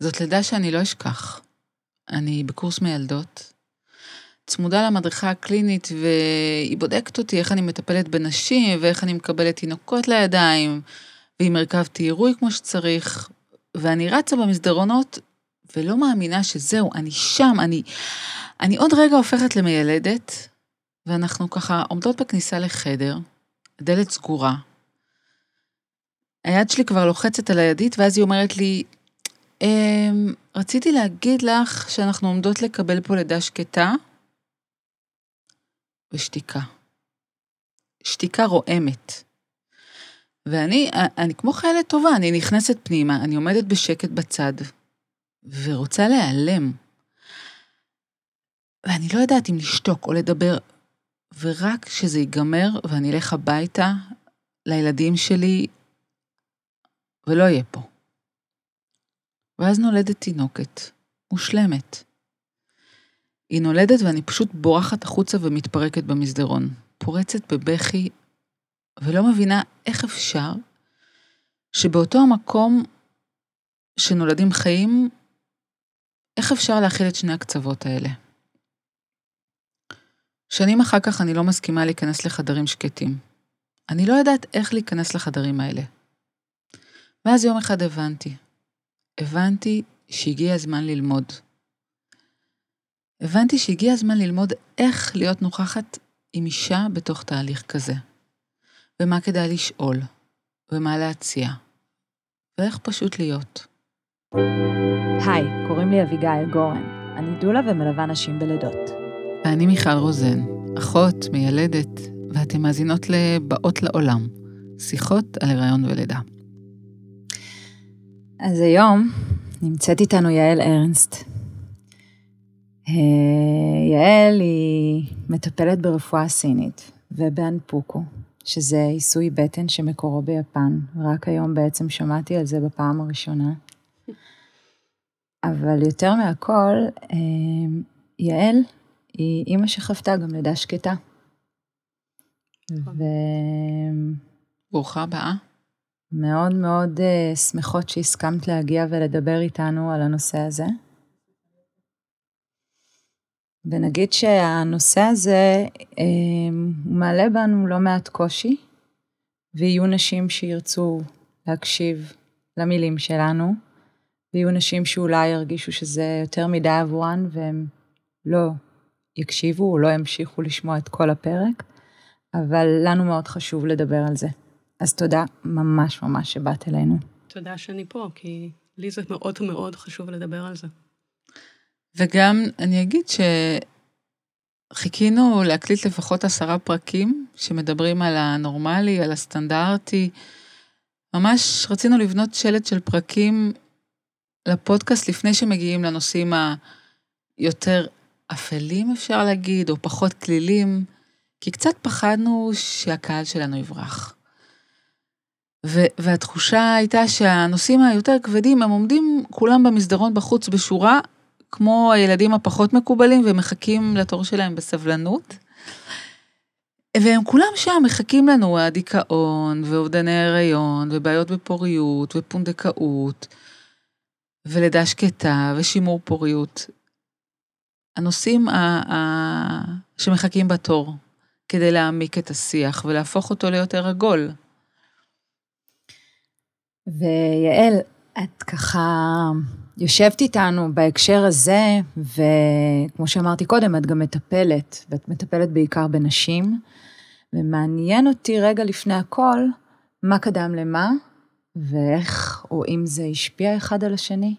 זאת לידה שאני לא אשכח. אני בקורס מיילדות, צמודה למדריכה הקלינית, והיא בודקת אותי איך אני מטפלת בנשים, ואיך אני מקבלת תינוקות לידיים, ואם הרכבתי עירוי כמו שצריך, ואני רצה במסדרונות, ולא מאמינה שזהו, אני שם, אני, אני עוד רגע הופכת למיילדת, ואנחנו ככה עומדות בכניסה לחדר, הדלת סגורה. היד שלי כבר לוחצת על הידית, ואז היא אומרת לי, רציתי להגיד לך שאנחנו עומדות לקבל פה לידה שקטה, ושתיקה. שתיקה רועמת. ואני, אני כמו חיילת טובה, אני נכנסת פנימה, אני עומדת בשקט בצד, ורוצה להיעלם. ואני לא יודעת אם לשתוק או לדבר, ורק כשזה ייגמר ואני אלך הביתה לילדים שלי, ולא אהיה פה. ואז נולדת תינוקת, מושלמת. היא נולדת ואני פשוט בורחת החוצה ומתפרקת במסדרון. פורצת בבכי, ולא מבינה איך אפשר שבאותו המקום שנולדים חיים, איך אפשר להכיל את שני הקצוות האלה? שנים אחר כך אני לא מסכימה להיכנס לחדרים שקטים. אני לא יודעת איך להיכנס לחדרים האלה. ואז יום אחד הבנתי. הבנתי שהגיע הזמן ללמוד. הבנתי שהגיע הזמן ללמוד איך להיות נוכחת עם אישה בתוך תהליך כזה. ומה כדאי לשאול, ומה להציע, ואיך פשוט להיות. היי, קוראים לי אביגיל גורן. אני דולה ומלווה נשים בלידות. ואני מיכל רוזן, אחות, מיילדת, ואתן מאזינות ל"באות לעולם", שיחות על הריון ולידה. אז היום נמצאת איתנו יעל ארנסט. אה, יעל היא מטפלת ברפואה סינית ובאנפוקו, שזה עיסוי בטן שמקורו ביפן. רק היום בעצם שמעתי על זה בפעם הראשונה. אבל יותר מהכל, אה, יעל היא אימא שחוותה גם לידה שקטה. ו... ברוכה הבאה. מאוד מאוד uh, שמחות שהסכמת להגיע ולדבר איתנו על הנושא הזה. ונגיד שהנושא הזה uh, מעלה בנו לא מעט קושי, ויהיו נשים שירצו להקשיב למילים שלנו, ויהיו נשים שאולי ירגישו שזה יותר מדי עבורן והם לא יקשיבו או לא ימשיכו לשמוע את כל הפרק, אבל לנו מאוד חשוב לדבר על זה. אז תודה ממש ממש שבאת אלינו. תודה שאני פה, כי לי זה מאוד מאוד חשוב לדבר על זה. וגם אני אגיד שחיכינו להקליט לפחות עשרה פרקים שמדברים על הנורמלי, על הסטנדרטי. ממש רצינו לבנות שלט של פרקים לפודקאסט לפני שמגיעים לנושאים היותר אפלים, אפשר להגיד, או פחות כלילים, כי קצת פחדנו שהקהל שלנו יברח. ו- והתחושה הייתה שהנושאים היותר כבדים, הם עומדים כולם במסדרון בחוץ בשורה, כמו הילדים הפחות מקובלים, ומחכים לתור שלהם בסבלנות. והם כולם שם מחכים לנו, הדיכאון, ואובדני הריון, ובעיות בפוריות, ופונדקאות, ולידה שקטה, ושימור פוריות. הנושאים ה- ה- שמחכים בתור, כדי להעמיק את השיח ולהפוך אותו ליותר עגול. ויעל, את ככה יושבת איתנו בהקשר הזה, וכמו שאמרתי קודם, את גם מטפלת, ואת מטפלת בעיקר בנשים, ומעניין אותי רגע לפני הכל, מה קדם למה, ואיך, או אם זה השפיע אחד על השני.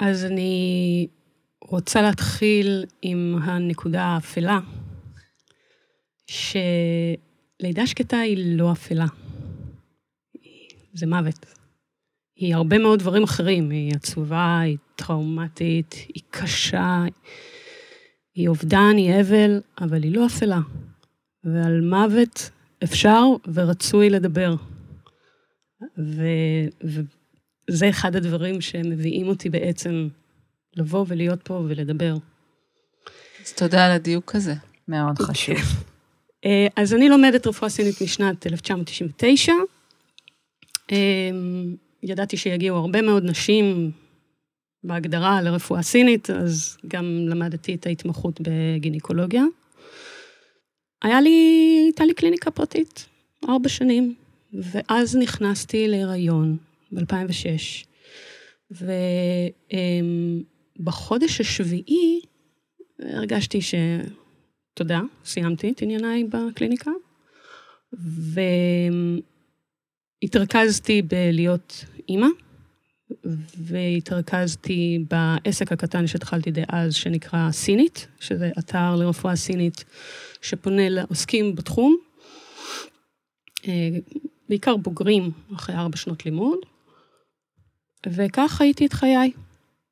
אז אני רוצה להתחיל עם הנקודה האפלה, שלידה שקטה היא לא אפלה. זה מוות. היא הרבה מאוד דברים אחרים, היא עצובה, היא טראומטית, היא קשה, היא אובדן, היא אבל, אבל היא לא אפלה. ועל מוות אפשר ורצוי לדבר. ו, וזה אחד הדברים שמביאים אותי בעצם לבוא ולהיות פה ולדבר. אז תודה על הדיוק הזה. מאוד חשוב. אה, אז אני לומדת רפואה סינית משנת 1999. אמ, ידעתי שיגיעו הרבה מאוד נשים בהגדרה לרפואה סינית, אז גם למדתי את ההתמחות בגינקולוגיה. היה לי, הייתה לי קליניקה פרטית, ארבע שנים, ואז נכנסתי להיריון ב-2006, ובחודש השביעי הרגשתי ש... תודה, סיימתי את ענייניי בקליניקה, והתרכזתי בלהיות אימא, והתרכזתי בעסק הקטן שהתחלתי דאז, שנקרא סינית, שזה אתר לרפואה סינית שפונה לעוסקים בתחום, אה, בעיקר בוגרים אחרי ארבע שנות לימוד, וכך חייתי את חיי.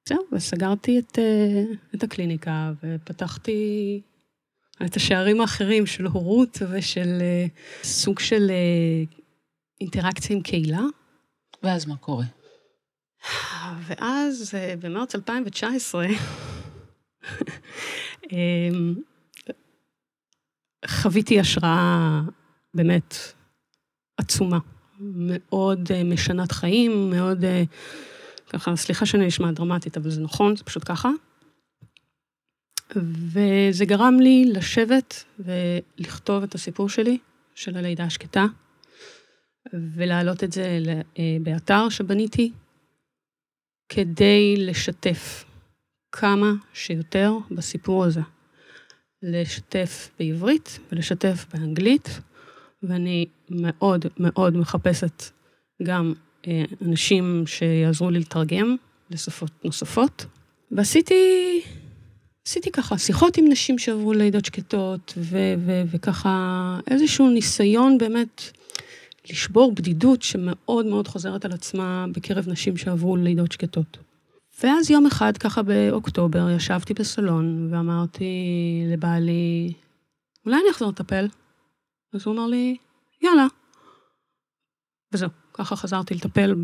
זהו, וסגרתי את, אה, את הקליניקה ופתחתי את השערים האחרים של הורות ושל אה, סוג של אינטראקציה עם קהילה. ואז מה קורה? ואז במרץ 2019, אמ, חוויתי השראה באמת עצומה, מאוד אה, משנת חיים, מאוד, אה, ככה, סליחה שאני נשמעת דרמטית, אבל זה נכון, זה פשוט ככה. וזה גרם לי לשבת ולכתוב את הסיפור שלי, של הלידה השקטה, ולהעלות את זה אה, באתר שבניתי, כדי לשתף כמה שיותר בסיפור הזה. לשתף בעברית ולשתף באנגלית, ואני מאוד מאוד מחפשת גם אה, אנשים שיעזרו לי לתרגם לשפות נוספות. ועשיתי, עשיתי ככה שיחות עם נשים שעברו לידות שקטות, וככה איזשהו ניסיון באמת לשבור בדידות שמאוד מאוד חוזרת על עצמה בקרב נשים שעברו לידות שקטות. ואז יום אחד, ככה באוקטובר, ישבתי בסלון ואמרתי לבעלי, אולי אני אחזור לטפל? אז הוא אמר לי, יאללה. וזהו, ככה חזרתי לטפל.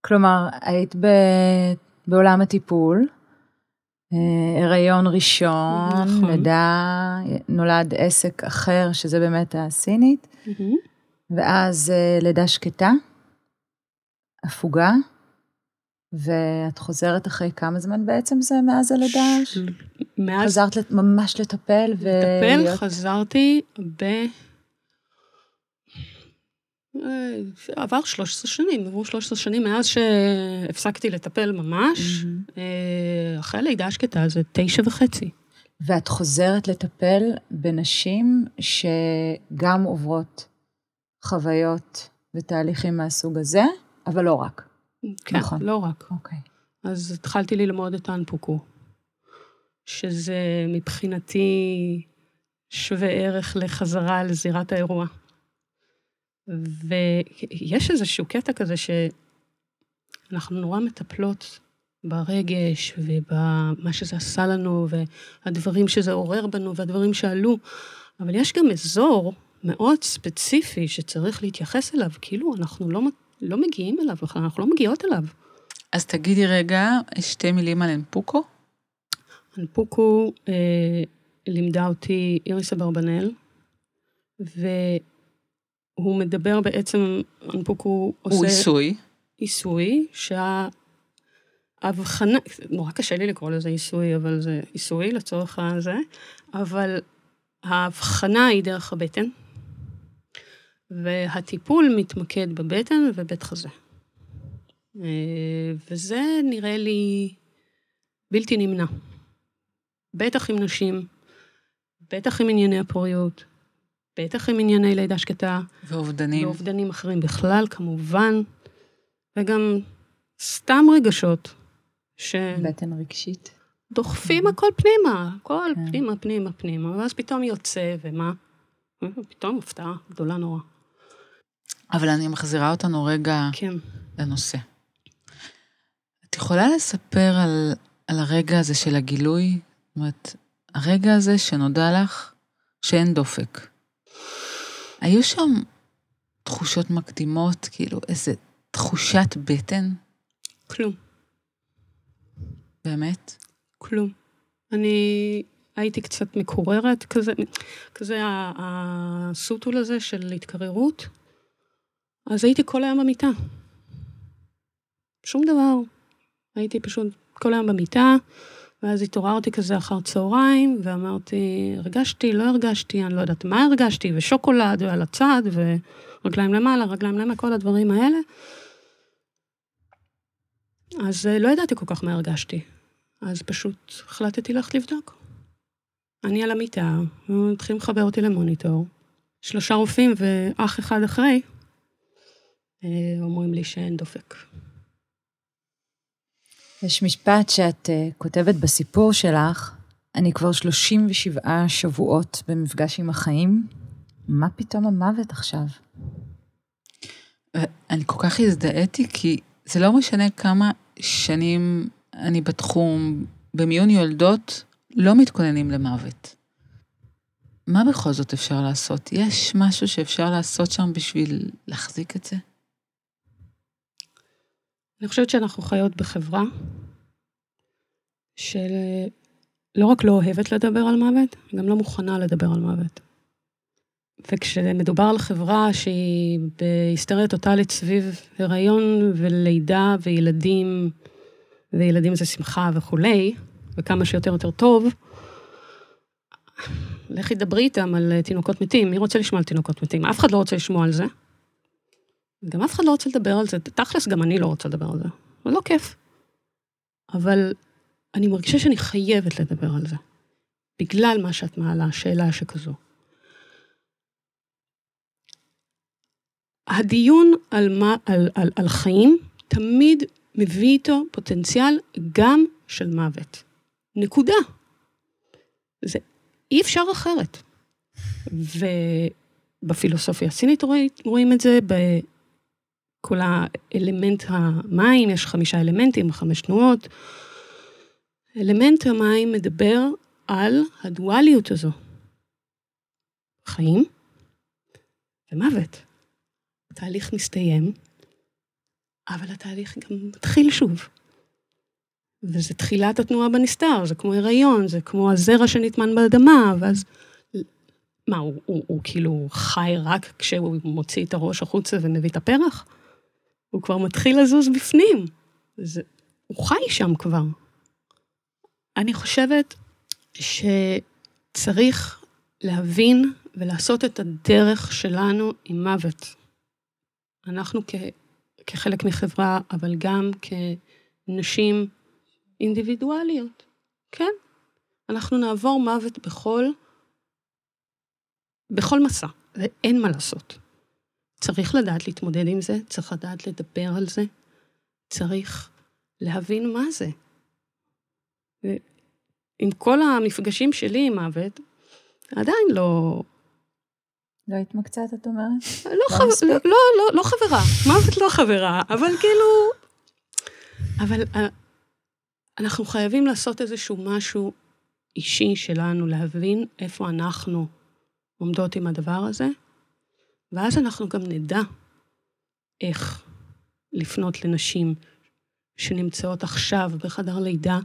כלומר, היית ב... בעולם הטיפול, הריון ראשון, נכון. לידה, נולד עסק אחר, שזה באמת הסינית. ואז אה, לידה שקטה, הפוגה. ואת חוזרת אחרי כמה זמן בעצם זה מאז הלידה? ש... מאז... חזרת. ממש לטפל ו... לטפל, חזרתי ב... עבר 13 שנים, עברו 13 שנים מאז שהפסקתי לטפל ממש. Mm-hmm. אחרי הלידה השקטה זה תשע וחצי. ואת חוזרת לטפל בנשים שגם עוברות חוויות ותהליכים מהסוג הזה, אבל לא רק. כן, נכון. לא רק. אוקיי. אז התחלתי ללמוד את האנפוקו, שזה מבחינתי שווה ערך לחזרה לזירת האירוע. ויש איזשהו קטע כזה שאנחנו נורא מטפלות ברגש ובמה שזה עשה לנו והדברים שזה עורר בנו והדברים שעלו, אבל יש גם אזור מאוד ספציפי שצריך להתייחס אליו, כאילו אנחנו לא לא מגיעים אליו בכלל, אנחנו לא מגיעות אליו. אז תגידי רגע שתי מילים על אנפוקו. אנפוקו אה, לימדה אותי איריס אברבנאל, והוא מדבר בעצם, אנפוקו עושה... הוא עיסוי. עיסוי, שההבחנה, נורא קשה לי לקרוא לזה עיסוי, אבל זה עיסוי לצורך הזה, אבל ההבחנה היא דרך הבטן. והטיפול מתמקד בבטן ובית חזה. אה, וזה נראה לי בלתי נמנע. בטח עם נשים, בטח עם ענייני הפוריות, בטח עם ענייני לידה שקטה. ואובדנים. ואובדנים אחרים בכלל, כמובן, וגם סתם רגשות. ש... בטן רגשית. דוחפים הכל פנימה, הכל כן. פנימה, פנימה, פנימה, ואז פתאום יוצא, ומה? פתאום הפתעה גדולה נורא. אבל אני מחזירה אותנו רגע כן. לנושא. את יכולה לספר על, על הרגע הזה של הגילוי? זאת אומרת, הרגע הזה שנודע לך שאין דופק. היו שם תחושות מקדימות, כאילו איזה תחושת בטן? כלום. באמת? כלום. אני הייתי קצת מקוררת, כזה, כזה הסוטול הזה של התקררות. אז הייתי כל היום במיטה. שום דבר. הייתי פשוט כל היום במיטה, ואז התעוררתי כזה אחר צהריים, ואמרתי, הרגשתי, לא הרגשתי, אני לא יודעת מה הרגשתי, ושוקולד, ועל הצד, ורגליים למעלה, רגליים למעלה, כל הדברים האלה. אז אה, לא ידעתי כל כך מה הרגשתי. אז פשוט החלטתי ללכת לבדוק. אני על המיטה, מתחילים לחבר אותי למוניטור. שלושה רופאים ואח אחד אחרי, אה, אומרים לי שאין דופק. יש משפט שאת uh, כותבת בסיפור שלך, אני כבר 37 שבועות במפגש עם החיים, מה פתאום המוות עכשיו? אני כל כך הזדהיתי, כי זה לא משנה כמה שנים אני בתחום, במיון יולדות, לא מתכוננים למוות. מה בכל זאת אפשר לעשות? יש משהו שאפשר לעשות שם בשביל להחזיק את זה? אני חושבת שאנחנו חיות בחברה שלא רק לא אוהבת לדבר על מוות, גם לא מוכנה לדבר על מוות. וכשמדובר על חברה שהיא בהיסטריה טוטאלית סביב הריון ולידה וילדים, וילדים זה שמחה וכולי, וכמה שיותר יותר טוב, לכי דברי איתם על תינוקות מתים, מי רוצה לשמוע על תינוקות מתים? אף אחד לא רוצה לשמוע על זה. גם אף אחד לא רוצה לדבר על זה, תכלס גם אני לא רוצה לדבר על זה, זה לא כיף. אבל אני מרגישה שאני חייבת לדבר על זה, בגלל מה שאת מעלה, שאלה שכזו. הדיון על, מה, על, על, על חיים תמיד מביא איתו פוטנציאל גם של מוות. נקודה. זה אי אפשר אחרת. ובפילוסופיה הסינית רואים, את זה, בכל האלמנט המים, יש חמישה אלמנטים, חמש תנועות. אלמנט המים מדבר על הדואליות הזו. חיים ומוות. התהליך מסתיים, אבל התהליך גם מתחיל שוב. וזה תחילת התנועה בנסתר, זה כמו הריון, זה כמו הזרע שנטמן באדמה, ואז... מה, הוא, הוא, הוא כאילו חי רק כשהוא מוציא את הראש החוצה ומביא את הפרח? הוא כבר מתחיל לזוז בפנים. זה, הוא חי שם כבר. אני חושבת שצריך להבין ולעשות את הדרך שלנו עם מוות. אנחנו כ, כחלק מחברה, אבל גם כנשים אינדיבידואליות. כן, אנחנו נעבור מוות בכל, בכל מסע, ואין מה לעשות. צריך לדעת להתמודד עם זה, צריך לדעת לדבר על זה, צריך להבין מה זה. עם כל המפגשים שלי עם מוות, עדיין לא... לא התמקצעת, את אומרת? לא, לא, חב... לא, לא, לא, לא חברה, מוות לא חברה, אבל כאילו... אבל אה, אנחנו חייבים לעשות איזשהו משהו אישי שלנו, להבין איפה אנחנו עומדות עם הדבר הזה, ואז אנחנו גם נדע איך לפנות לנשים שנמצאות עכשיו בחדר לידה,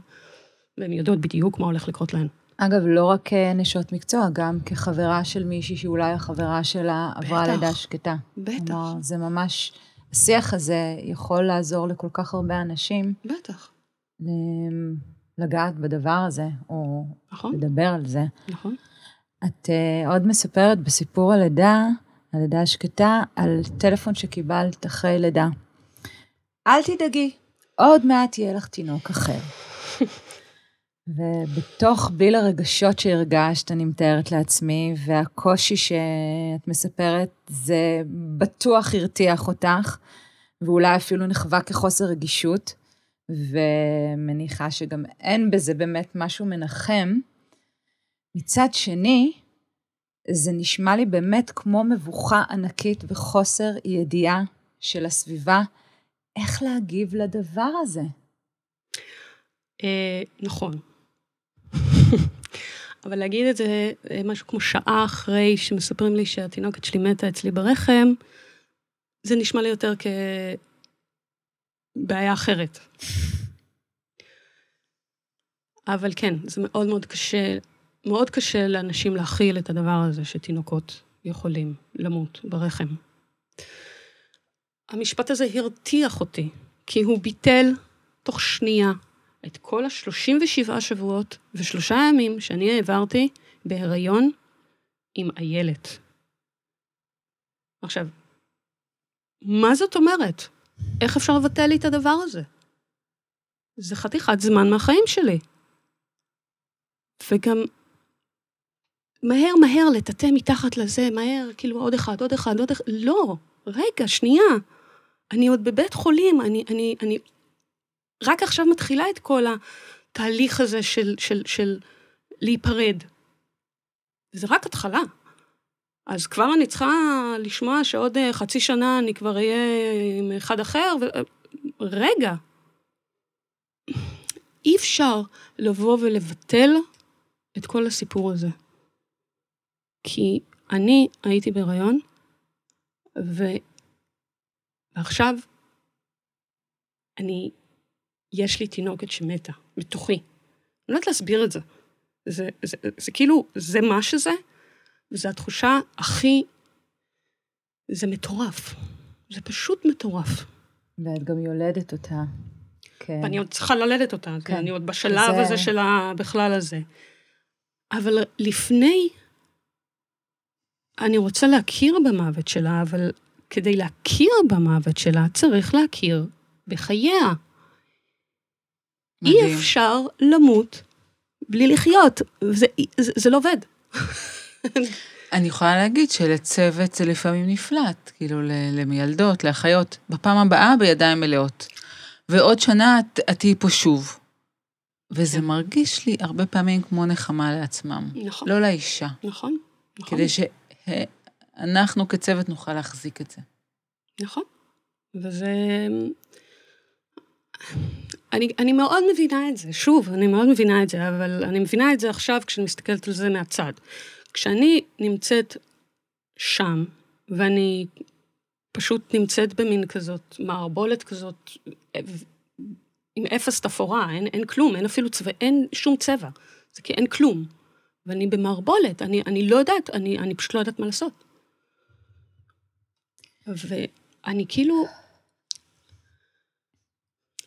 והן יודעות בדיוק מה הולך לקרות להן. אגב, לא רק נשות מקצוע, גם כחברה של מישהי שאולי החברה שלה עברה לידה שקטה. בטח. כלומר, זה ממש, השיח הזה יכול לעזור לכל כך הרבה אנשים. בטח. לגעת בדבר הזה, או נכון. לדבר על זה. נכון. את uh, עוד מספרת בסיפור הלידה, הלידה השקטה, על טלפון שקיבלת אחרי לידה. אל תדאגי, עוד מעט יהיה לך תינוק אחר. ובתוך בליל הרגשות שהרגשת, אני מתארת לעצמי, והקושי שאת מספרת, זה בטוח הרתיח אותך, ואולי אפילו נחווה כחוסר רגישות. ומניחה שגם אין בזה באמת משהו מנחם. מצד שני, זה נשמע לי באמת כמו מבוכה ענקית וחוסר ידיעה של הסביבה, איך להגיב לדבר הזה. אה, נכון. אבל להגיד את זה אה, משהו כמו שעה אחרי שמספרים לי שהתינוקת שלי מתה אצלי ברחם, זה נשמע לי יותר בעיה אחרת. אבל כן, זה מאוד מאוד קשה, מאוד קשה לאנשים להכיל את הדבר הזה שתינוקות יכולים למות ברחם. המשפט הזה הרתיח אותי, כי הוא ביטל תוך שנייה את כל ה-37 שבועות ושלושה ימים שאני העברתי בהיריון עם איילת. עכשיו, מה זאת אומרת? איך אפשר לבטל לי את הדבר הזה? זה חתיכת זמן מהחיים שלי. וגם מהר מהר לטאטא מתחת לזה, מהר, כאילו עוד אחד, עוד אחד, עוד אחד, לא, רגע, שנייה. אני עוד בבית חולים, אני, אני, אני רק עכשיו מתחילה את כל התהליך הזה של, של, של להיפרד. זה רק התחלה. אז כבר אני צריכה לשמוע שעוד אה, חצי שנה אני כבר אהיה עם אחד אחר, ו... רגע. אי אפשר לבוא ולבטל את כל הסיפור הזה. כי אני הייתי בהיריון, ועכשיו אני, יש לי תינוקת שמתה, בתוכי. אני לא יודעת להסביר את זה. זה, זה, זה, זה כאילו, זה מה שזה, וזו התחושה הכי... זה מטורף. זה פשוט מטורף. ואת גם יולדת אותה. כן. ואני עוד צריכה ללדת אותה, כן. אני עוד בשלב זה... הזה של הבכלל הזה. אבל לפני, אני רוצה להכיר במוות שלה, אבל כדי להכיר במוות שלה, צריך להכיר בחייה. מדהים. אי אפשר למות בלי לחיות, זה, זה, זה לא עובד. אני יכולה להגיד שלצוות זה לפעמים נפלט, כאילו למיילדות, לאחיות, בפעם הבאה בידיים מלאות. ועוד שנה את, תהיי פה שוב. וזה כן. מרגיש לי הרבה פעמים כמו נחמה לעצמם. נכון. לא לאישה. נכון, נכון. כדי שאנחנו כצוות נוכל להחזיק את זה. נכון. וזה... אני, אני מאוד מבינה את זה, שוב, אני מאוד מבינה את זה, אבל אני מבינה את זה עכשיו כשאני מסתכלת על זה מהצד. כשאני נמצאת שם, ואני פשוט נמצאת במין כזאת מערבולת כזאת, עם אפס תפאורה, אין, אין כלום, אין אפילו צבע, אין שום צבע. זה כי אין כלום. ואני במערבולת, אני, אני לא יודעת, אני, אני פשוט לא יודעת מה לעשות. ואני כאילו,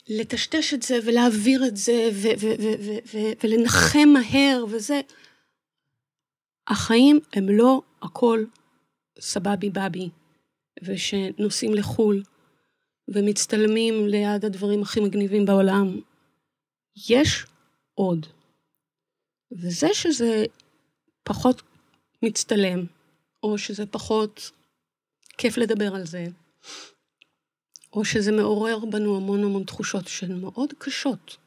לטשטש את זה ולהעביר את זה ולנחם מהר וזה. החיים הם לא הכל סבבי בבי, ושנוסעים לחו"ל ומצטלמים ליד הדברים הכי מגניבים בעולם. יש עוד. וזה שזה פחות מצטלם, או שזה פחות כיף לדבר על זה, או שזה מעורר בנו המון המון תחושות שהן מאוד קשות.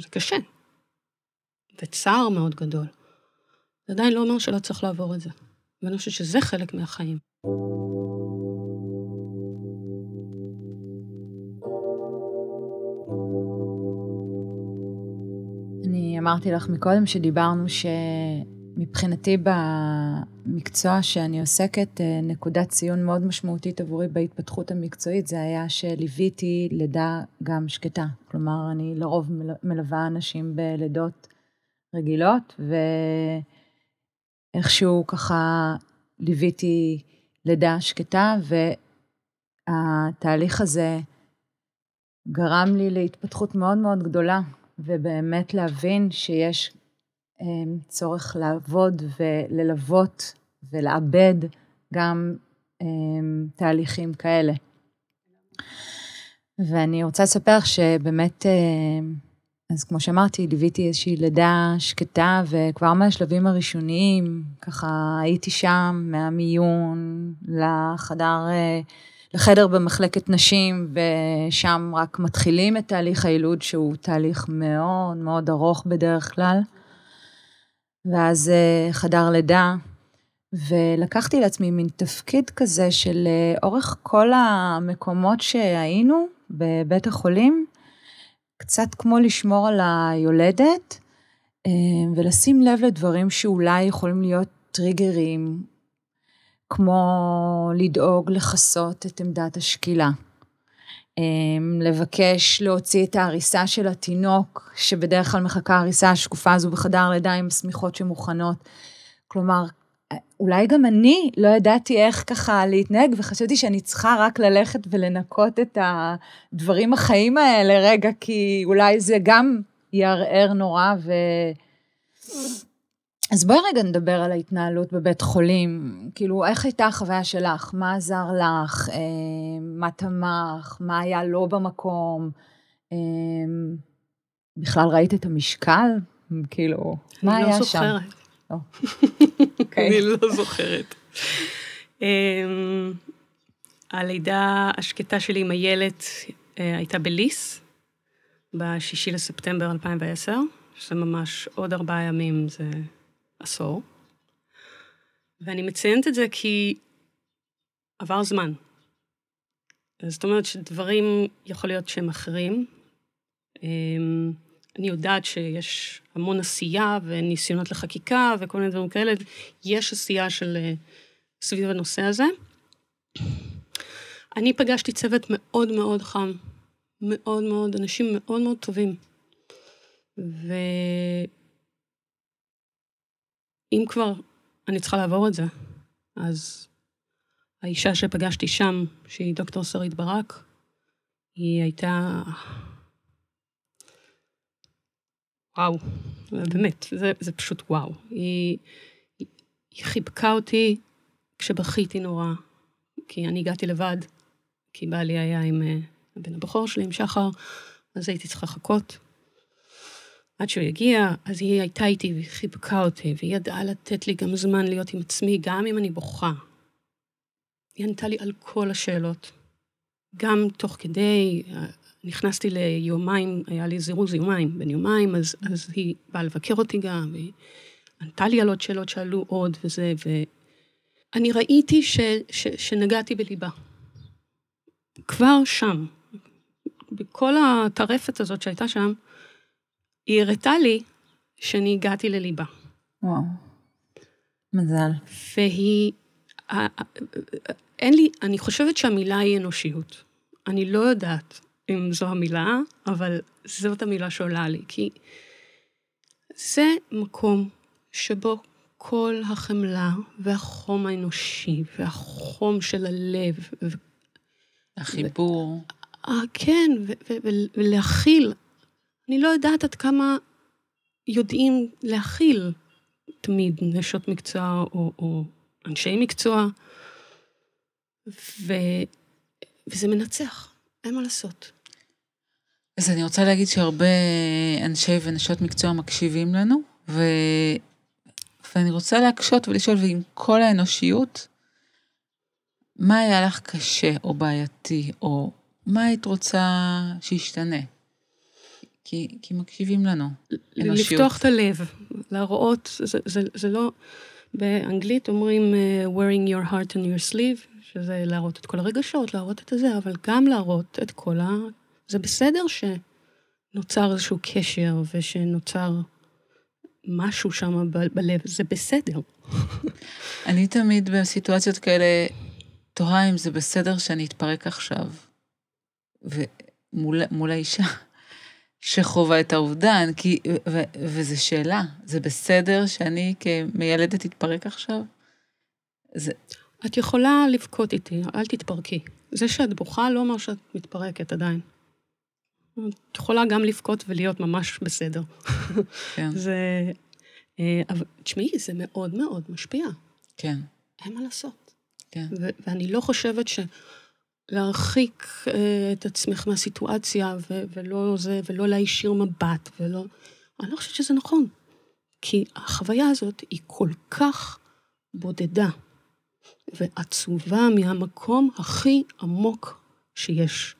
זה קשה. וצער מאוד גדול. זה עדיין לא אומר שלא צריך לעבור את זה. ואני חושבת שזה חלק מהחיים. אני אמרתי לך מקודם שדיברנו ש... מבחינתי במקצוע שאני עוסקת, אה, נקודת ציון מאוד משמעותית עבורי בהתפתחות המקצועית, זה היה שליוויתי לידה גם שקטה. כלומר, אני לרוב מלווה אנשים בלידות רגילות, ואיכשהו ככה ליוויתי לידה שקטה, והתהליך הזה גרם לי להתפתחות מאוד מאוד גדולה, ובאמת להבין שיש אמ, צורך לעבוד וללוות ולעבד גם אמ, תהליכים כאלה. ואני רוצה לספר שבאמת, אמ, אז כמו שאמרתי, ליוויתי איזושהי לידה שקטה, וכבר מהשלבים הראשוניים, ככה הייתי שם, מהמיון לחדר, אה, לחדר במחלקת נשים, ושם רק מתחילים את תהליך היילוד, שהוא תהליך מאוד מאוד ארוך בדרך כלל. ואז אה, חדר לידה, ולקחתי לעצמי מין תפקיד כזה של אה, אורך כל המקומות שהיינו בבית החולים, קצת כמו לשמור על היולדת, אה, ולשים לב לדברים שאולי יכולים להיות טריגרים, כמו לדאוג לכסות את עמדת השקילה. אמ, לבקש להוציא את ההריסה של התינוק, שבדרך כלל מחכה ההריסה השקופה הזו בחדר לידה עם שמיכות שמוכנות. כלומר, אולי גם אני לא ידעתי איך ככה להתנהג, וחשבתי שאני צריכה רק ללכת ולנקות את הדברים החיים האלה רגע, כי אולי זה גם יערער נורא, ו... אז בואי רגע נדבר על ההתנהלות בבית חולים. כאילו, איך הייתה החוויה שלך? מה עזר לך? אה, מה תמך? מה היה לא במקום? אה, בכלל ראית את המשקל? כאילו, מה היה לא שם? זוכרת. לא. אני לא זוכרת. אמ, הלידה השקטה שלי עם איילת אה, הייתה בליס, בשישי לספטמבר 2010, שזה ממש עוד ארבעה ימים, זה עשור. ואני מציינת את זה כי עבר זמן. זאת אומרת שדברים יכול להיות שהם אחרים. אמ, אני יודעת שיש המון עשייה וניסיונות לחקיקה וכל מיני דברים כאלה. יש עשייה של אה, סביב הנושא הזה. אני פגשתי צוות מאוד מאוד חם, מאוד מאוד, אנשים מאוד מאוד טובים. ואם כבר אני צריכה לעבור את זה, אז האישה שפגשתי שם, שהיא דוקטור שרית ברק, היא הייתה... וואו, באמת, זה, זה פשוט וואו. היא, היא, היא חיבקה אותי כשבכיתי נורא, כי אני הגעתי לבד, כי בעלי היה עם uh, הבן הבכור שלי, עם שחר, אז הייתי צריכה לחכות. עד שהוא יגיע, אז היא הייתה איתי והיא חיבקה אותי, והיא ידעה לתת לי גם זמן להיות עם עצמי, גם אם אני בוכה. היא ענתה לי על כל השאלות. גם תוך כדי, נכנסתי ליומיים, היה לי זירוז יומיים, בין יומיים, אז, אז היא באה לבקר אותי גם, והיא ענתה לי על עוד שאלות שעלו עוד וזה, ואני ראיתי ש, ש, שנגעתי בליבה. כבר שם, בכל הטרפת הזאת שהייתה שם, היא הראתה לי שאני הגעתי לליבה. וואו. מזל. והיא, אין לי, אני חושבת שהמילה היא אנושיות. אני לא יודעת אם זו המילה, אבל זאת המילה שעולה לי, כי זה מקום שבו כל החמלה והחום האנושי והחום של הלב. החיבור. ו... כן, ולהכיל. אני לא יודעת עד כמה יודעים להכיל תמיד נשות מקצוע או, או אנשי מקצוע, ו... וזה מנצח, אין מה לעשות. אז אני רוצה להגיד שהרבה אנשי ונשות מקצוע מקשיבים לנו, ו... ואני רוצה להקשות ולשאול, ועם כל האנושיות, מה היה לך קשה או בעייתי, או מה היית רוצה שישתנה? כי, כי מקשיבים לנו, אנושיות. לפתוח את הלב, להראות, זה, זה, זה לא, באנגלית אומרים uh, wearing your heart on your sleeve, שזה להראות את כל הרגשות, להראות את הזה, אבל גם להראות את כל ה... זה בסדר שנוצר איזשהו קשר ושנוצר משהו שם בלב, זה בסדר. אני תמיד בסיטואציות כאלה תוהה אם זה בסדר שאני אתפרק עכשיו. ומול האישה שחווה את האובדן, כי, ו, וזו שאלה, זה בסדר שאני כמיילדת אתפרק עכשיו? זה... את יכולה לבכות איתי, אל תתפרקי. זה שאת בוכה לא אומר שאת מתפרקת עדיין. את יכולה גם לבכות ולהיות ממש בסדר. כן. זה... אה, אבל תשמעי, זה מאוד מאוד משפיע. כן. אין מה לעשות. כן. ו- ואני לא חושבת שלהרחיק אה, את עצמך מהסיטואציה ו- ולא זה, ולא להישיר מבט, ולא... אני לא חושבת שזה נכון. כי החוויה הזאת היא כל כך בודדה ועצובה מהמקום הכי עמוק שיש.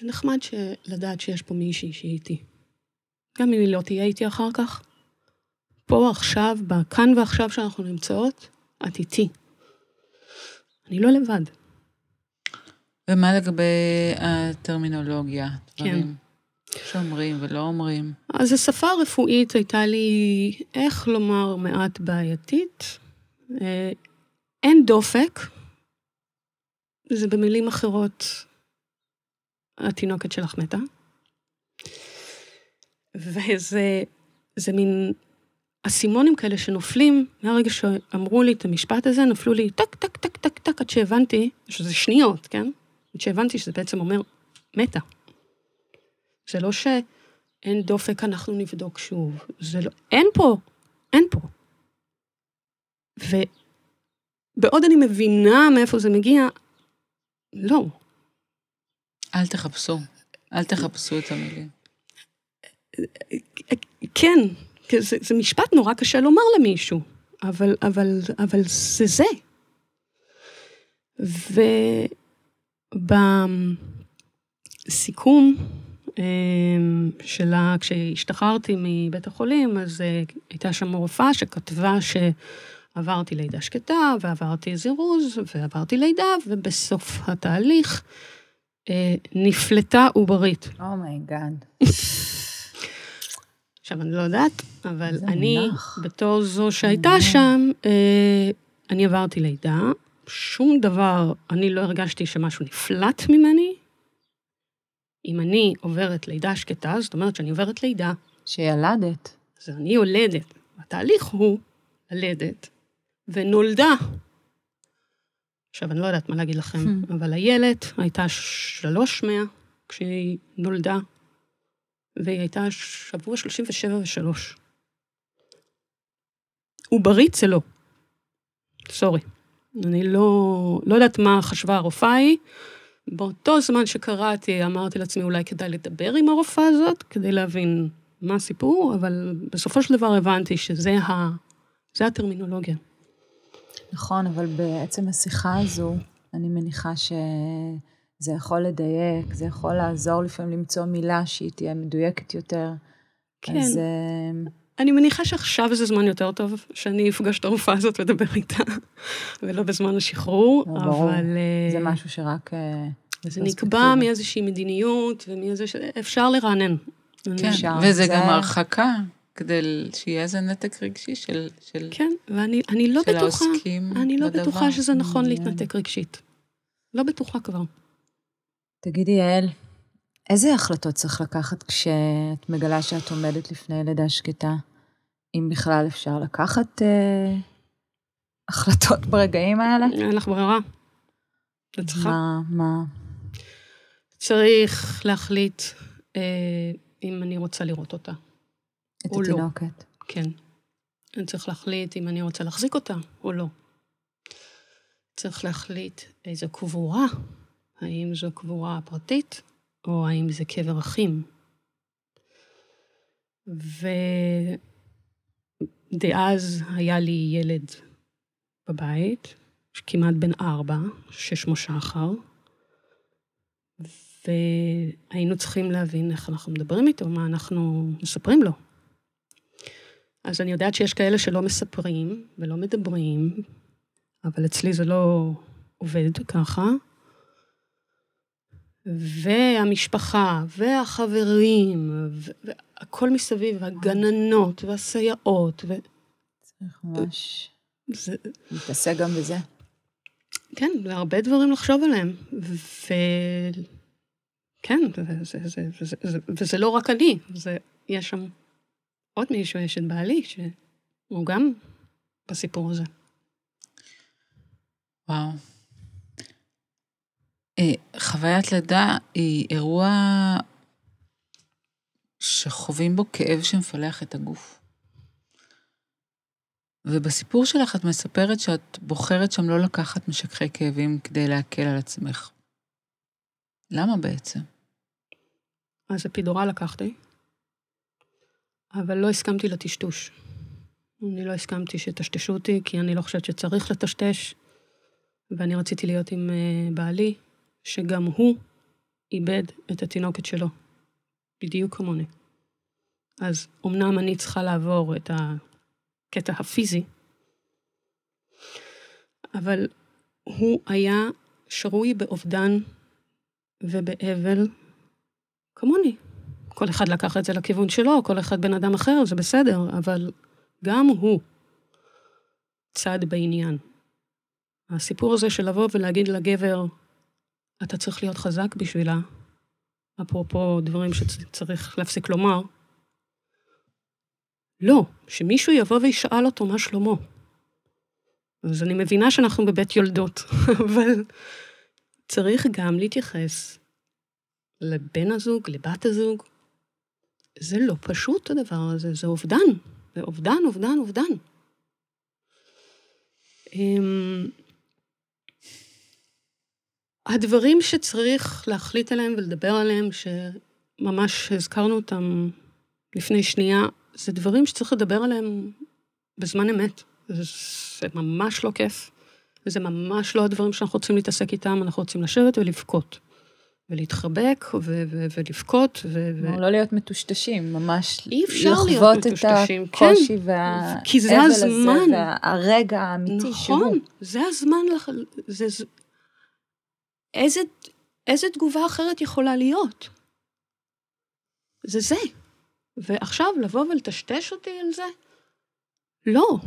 זה נחמד לדעת שיש פה מישהי שהיא איתי. גם אם היא לא תהיה איתי אחר כך. פה עכשיו, בכאן ועכשיו שאנחנו נמצאות, את איתי. אני לא לבד. ומה לגבי הטרמינולוגיה? כן. שאומרים ולא אומרים. אז השפה הרפואית הייתה לי, איך לומר, מעט בעייתית. אה, אין דופק, זה במילים אחרות, התינוקת שלך מתה. וזה זה מין אסימונים כאלה שנופלים, מהרגע שאמרו לי את המשפט הזה, נפלו לי טק, טק, טק, טק, טק, עד שהבנתי, שזה שניות, כן? עד שהבנתי שזה בעצם אומר, מתה. זה לא שאין דופק, אנחנו נבדוק שוב. זה לא, אין פה, אין פה. ובעוד אני מבינה מאיפה זה מגיע, לא. אל תחפשו, אל תחפשו את המילים. כן, זה, זה משפט נורא קשה לומר למישהו, אבל, אבל, אבל זה זה. ובסיכום אמ, שלה, כשהשתחררתי מבית החולים, אז אה, הייתה שם רופאה שכתבה שעברתי לידה שקטה, ועברתי זירוז, ועברתי לידה, ובסוף התהליך אה, נפלטה עוברית. Oh my god. עכשיו, אני לא יודעת, אבל אני, מונח. בתור זו שהייתה. שם, אה, אני עברתי לידה, שום דבר, אני לא הרגשתי שמשהו נפלט ממני. אם אני עוברת לידה שקטה, זאת אומרת שאני עוברת לידה. שילדת. אז אני יולדת. התהליך הוא ללדת, ונולדה. עכשיו, אני לא יודעת מה להגיד לכם, hmm. אבל הילד הייתה שלוש מאה כשהיא נולדה, והיא הייתה שבוע 37 ו-3. עוברית זה לא. סורי. אני לא, לא יודעת מה חשבה הרופאה היא. באותו זמן שקראתי, אמרתי לעצמי, אולי כדאי לדבר עם הרופאה הזאת, כדי להבין מה הסיפור, אבל בסופו של דבר הבנתי שזה ה... הטרמינולוגיה. נכון, אבל בעצם השיחה הזו, אני מניחה ש... זה יכול לדייק, זה יכול לעזור לפעמים למצוא מילה שהיא תהיה מדויקת יותר. כן. אז... אה, אני מניחה שעכשיו זה זמן יותר טוב, שאני אפגש את הרופאה הזאת ואדבר איתה, ולא בזמן השחרור, לא, אבל... אה, זה משהו שרק... אה, זה נקבע מאיזושהי מדיניות ומאיזה ש... אפשר לרענן. כן, אפשר. וזה זה... גם הרחקה, כדי שיהיה איזה נתק רגשי של... של כן, ואני אני לא בטוחה, אני לא בדבר. בטוחה שזה נכון להתנתק רגשית. לא בטוחה כבר. תגידי, יעל, איזה החלטות צריך לקחת כשאת מגלה שאת עומדת לפני לידה שקטה? אם בכלל אפשר לקחת אה, החלטות ברגעים האלה? אין לך ברירה. את צריכה. מה, מה? צריך להחליט אה, אם אני רוצה לראות אותה. את לא. התינוקת. לא. כן. אני צריך להחליט אם אני רוצה להחזיק אותה או לא. צריך להחליט איזו קבורה האם זו קבורה פרטית, או האם זה קבר אחים. ודאז היה לי ילד בבית, כמעט בן ארבע, ששמו שחר, והיינו צריכים להבין איך אנחנו מדברים איתו, מה אנחנו מספרים לו. אז אני יודעת שיש כאלה שלא מספרים ולא מדברים, אבל אצלי זה לא עובד ככה. והמשפחה, והחברים, והכל מסביב, והגננות, והסייעות. ו... צריך ממש זה... להתעסק גם בזה. כן, והרבה דברים לחשוב עליהם. ו... כן, וזה, זה, זה, זה, וזה לא רק אני, זה, יש שם עוד מישהו, יש את בעלי, שהוא גם בסיפור הזה. וואו. אה, חוויית לידה היא אירוע שחווים בו כאב שמפלח את הגוף. ובסיפור שלך את מספרת שאת בוחרת שם לא לקחת משככי כאבים כדי להקל על עצמך. למה בעצם? אז אפידורל לקחתי, אבל לא הסכמתי לטשטוש. אני לא הסכמתי שטשטשו אותי, כי אני לא חושבת שצריך לטשטש, ואני רציתי להיות עם אה, בעלי, שגם הוא איבד את התינוקת שלו, בדיוק כמוני. אז אמנם אני צריכה לעבור את הקטע הפיזי, אבל הוא היה שרוי באובדן ובאבל כמוני. כל אחד לקח את זה לכיוון שלו, כל אחד בן אדם אחר, זה בסדר, אבל גם הוא צד בעניין. הסיפור הזה של לבוא ולהגיד לגבר, אתה צריך להיות חזק בשבילה, אפרופו דברים שצריך להפסיק לומר, לא, שמישהו יבוא וישאל אותו מה שלמה. אז אני מבינה שאנחנו בבית יולדות, אבל צריך גם להתייחס לבן הזוג, לבת הזוג. זה לא פשוט הדבר הזה, זה אובדן. זה אובדן, אובדן, אובדן. הדברים שצריך להחליט עליהם ולדבר עליהם, שממש הזכרנו אותם לפני שנייה, זה דברים שצריך לדבר עליהם בזמן אמת. זה, זה ממש לא כיף, וזה ממש לא הדברים שאנחנו רוצים להתעסק איתם, אנחנו רוצים לשבת ולבכות. ולהתחבק ו- ו- ולבכות. ו- ו- לא להיות מטושטשים, ממש אי אפשר לחוות את הקושי כן, והאבל. הזה, והרגע האמיתי נכון, שהוא. נכון, זה הזמן, לח... זה... איזה, איזה תגובה אחרת יכולה להיות? זה זה. ועכשיו לבוא ולטשטש אותי על זה? לא.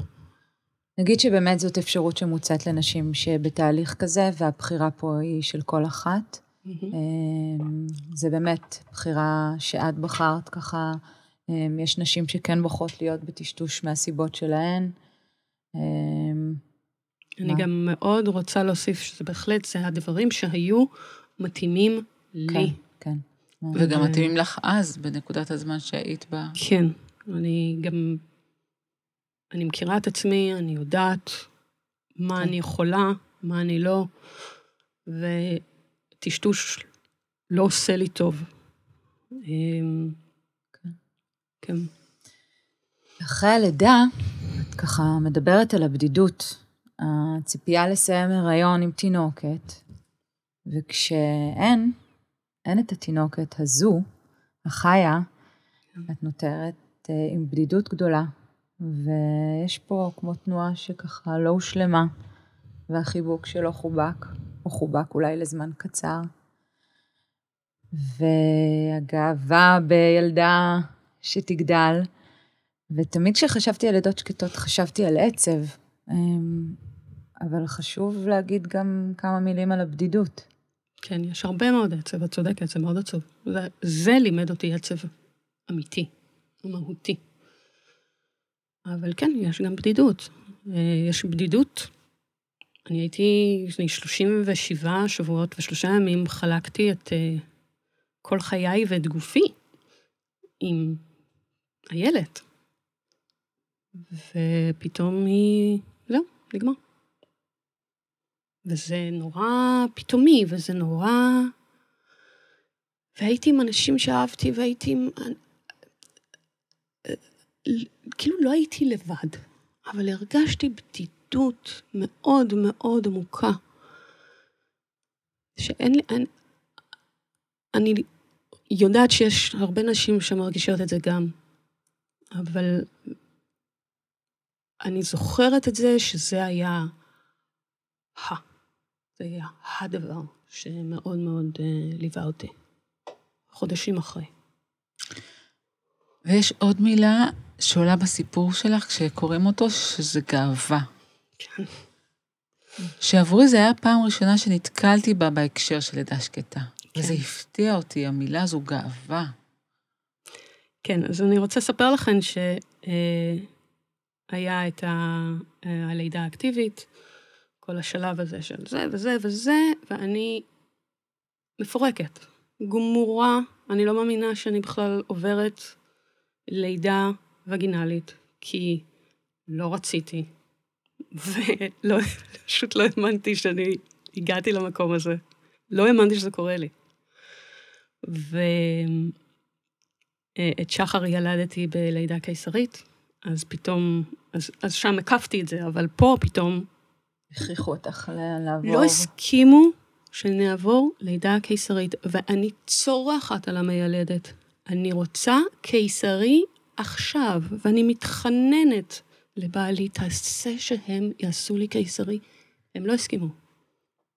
נגיד שבאמת זאת אפשרות שמוצעת לנשים שבתהליך כזה, והבחירה פה היא של כל אחת. Mm-hmm. זה באמת בחירה שאת בחרת ככה. אמ, יש נשים שכן בוחרות להיות בטשטוש מהסיבות שלהן. אני? גם מאוד רוצה להוסיף שזה בהחלט, זה הדברים שהיו מתאימים לי. כן, כן. וגם מתאימים לך אז, בנקודת הזמן שהיית בה. כן, אני גם, אני מכירה את עצמי, אני יודעת מה כן. אני יכולה, מה אני לא, וטשטוש לא עושה לי טוב. אמ, כן. כן. אחרי הלידה, את ככה מדברת על הבדידות, הציפייה לסיים הריון עם תינוקת, וכשאין, אין את התינוקת הזו, החיה, את נותרת uh, עם בדידות גדולה, ויש פה כמו תנועה שככה לא הושלמה, והחיבוק שלו חובק, או חובק אולי לזמן קצר. והגאווה בילדה שתגדל, ותמיד כשחשבתי על לידות שקטות חשבתי על עצב, אמ, חשוב להגיד גם כמה מילים על הבדידות. כן, יש הרבה מאוד עצב, את צודקת, זה מאוד עצוב. זה, זה לימד אותי עצב אמיתי, מהותי. אבל כן, יש גם בדידות. אה, יש בדידות. אני הייתי, לפני 37 שבועות ושלושה ימים חלקתי את אה, כל חיי ואת גופי עם איילת. ופתאום היא, זהו, נגמר. וזה נורא פתאומי, וזה נורא... והייתי עם אנשים שאהבתי, והייתי עם... כאילו לא הייתי לבד, אבל הרגשתי בדידות מאוד מאוד עמוקה. שאין לי... אני, אני יודעת שיש הרבה נשים שמרגישות את זה גם, אבל אני זוכרת את זה שזה היה ה. זה היה הדבר שמאוד מאוד uh, ליווה אותי. חודשים אחרי. ויש עוד מילה שעולה בסיפור שלך כשקוראים אותו, שזה גאווה. כן. שעבורי זה היה הפעם הראשונה שנתקלתי בה בהקשר של לידה שקטה. כן. וזה הפתיע אותי, המילה הזו גאווה. כן, אז אני רוצה לספר לכם שהיה אה, את אה, הלידה האקטיבית, כל השלב הזה של זה וזה וזה, ואני מפורקת, גמורה, אני לא מאמינה שאני בכלל עוברת לידה וגינלית, כי לא רציתי, ולא, פשוט לא האמנתי שאני הגעתי למקום הזה. לא האמנתי שזה קורה לי. ואת שחר ילדתי בלידה קיסרית, אז פתאום, אז, אז שם הקפתי את זה, אבל פה פתאום הכריחו אותך לעבור. לא הסכימו שנעבור לידה קיסרית, ואני צורחת על המיילדת. אני רוצה קיסרי עכשיו, ואני מתחננת לבעלי, תעשה שהם יעשו לי קיסרי. הם לא הסכימו.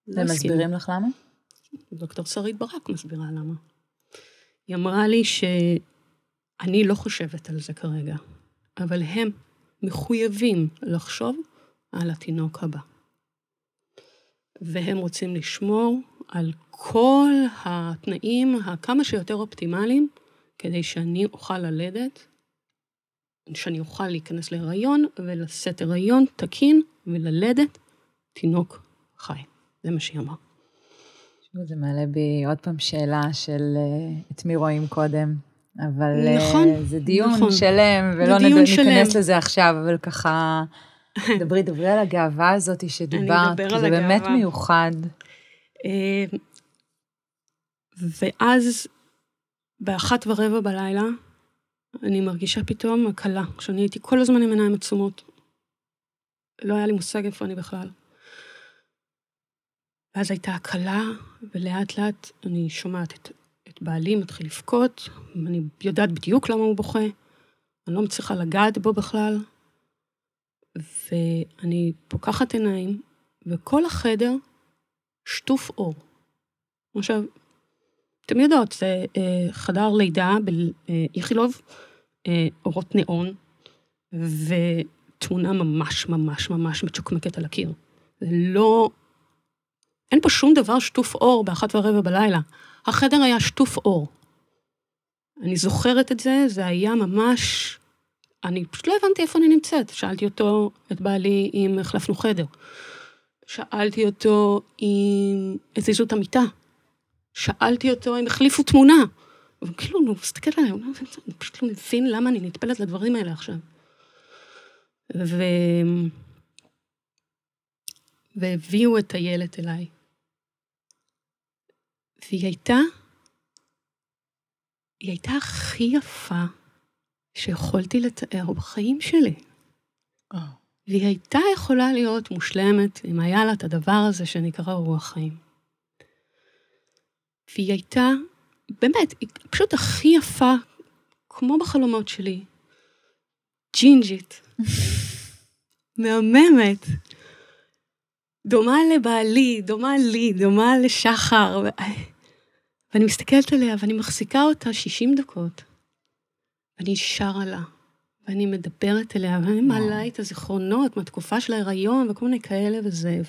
לא מסבירים לך למה? דוקטור שרית ברק מסבירה למה. היא אמרה לי שאני לא חושבת על זה כרגע, אבל הם מחויבים לחשוב על התינוק הבא. והם רוצים לשמור על כל התנאים הכמה שיותר אופטימליים, כדי שאני אוכל ללדת שאני אוכל להיכנס להיריון ולשאת הריון תקין וללדת תינוק חי. זה מה שהיא אמרה. זה מעלה בי עוד פעם שאלה של אה, את מי רואים קודם, אבל אה, נכון, זה דיון נכון. שלם, ולא דיון נד- ניכנס. לזה עכשיו, אבל ככה, דברי, דברי על הגאווה הזאת שדיברת, כי זה באמת. מיוחד. אה, ואז באחת ורבע בלילה, אני מרגישה פתאום הקלה, כשאני הייתי כל הזמן עם עיניים עצומות. לא היה לי מושג איפה אני בכלל. ואז הייתה הקלה, ולאט לאט אני שומעת את, את בעלי מתחיל לבכות, אני יודעת בדיוק למה הוא בוכה, אני לא מצליחה לגעת בו בכלל, ואני פוקחת עיניים, וכל החדר שטוף אור. עכשיו, אתם יודעות, זה אה, חדר לידה באיכילוב, אה, אורות ניאון, ותמונה ממש ממש ממש מצ'וקמקת על הקיר. זה לא... אין פה שום דבר שטוף אור באחת ורבע בלילה. החדר היה שטוף אור. אני זוכרת את זה, זה היה ממש... אני פשוט לא הבנתי איפה אני נמצאת. שאלתי אותו, את בעלי, אם החלפנו חדר. שאלתי אותו אם הזיזו את המיטה. שאלתי אותו אם החליפו תמונה. וכאילו, הוא מסתכל עליי, הוא אומר, אני פשוט לא מבין למה אני נטפלת לדברים האלה עכשיו. ו... והביאו את הילד אליי. והיא הייתה, היא הייתה הכי יפה שיכולתי לתאר בחיים שלי. והיא הייתה יכולה להיות מושלמת אם היה לה את הדבר הזה שנקרא רוח חיים. והיא הייתה, באמת, היא פשוט הכי יפה, כמו בחלומות שלי, ג'ינג'ית, מהממת, דומה לבעלי, דומה לי, דומה לשחר, ו... ואני מסתכלת עליה ואני מחזיקה אותה 60 דקות, ואני שרה לה, ואני מדברת אליה, ואני מעלה את הזיכרונות מהתקופה של ההיריון וכל מיני כאלה וזה,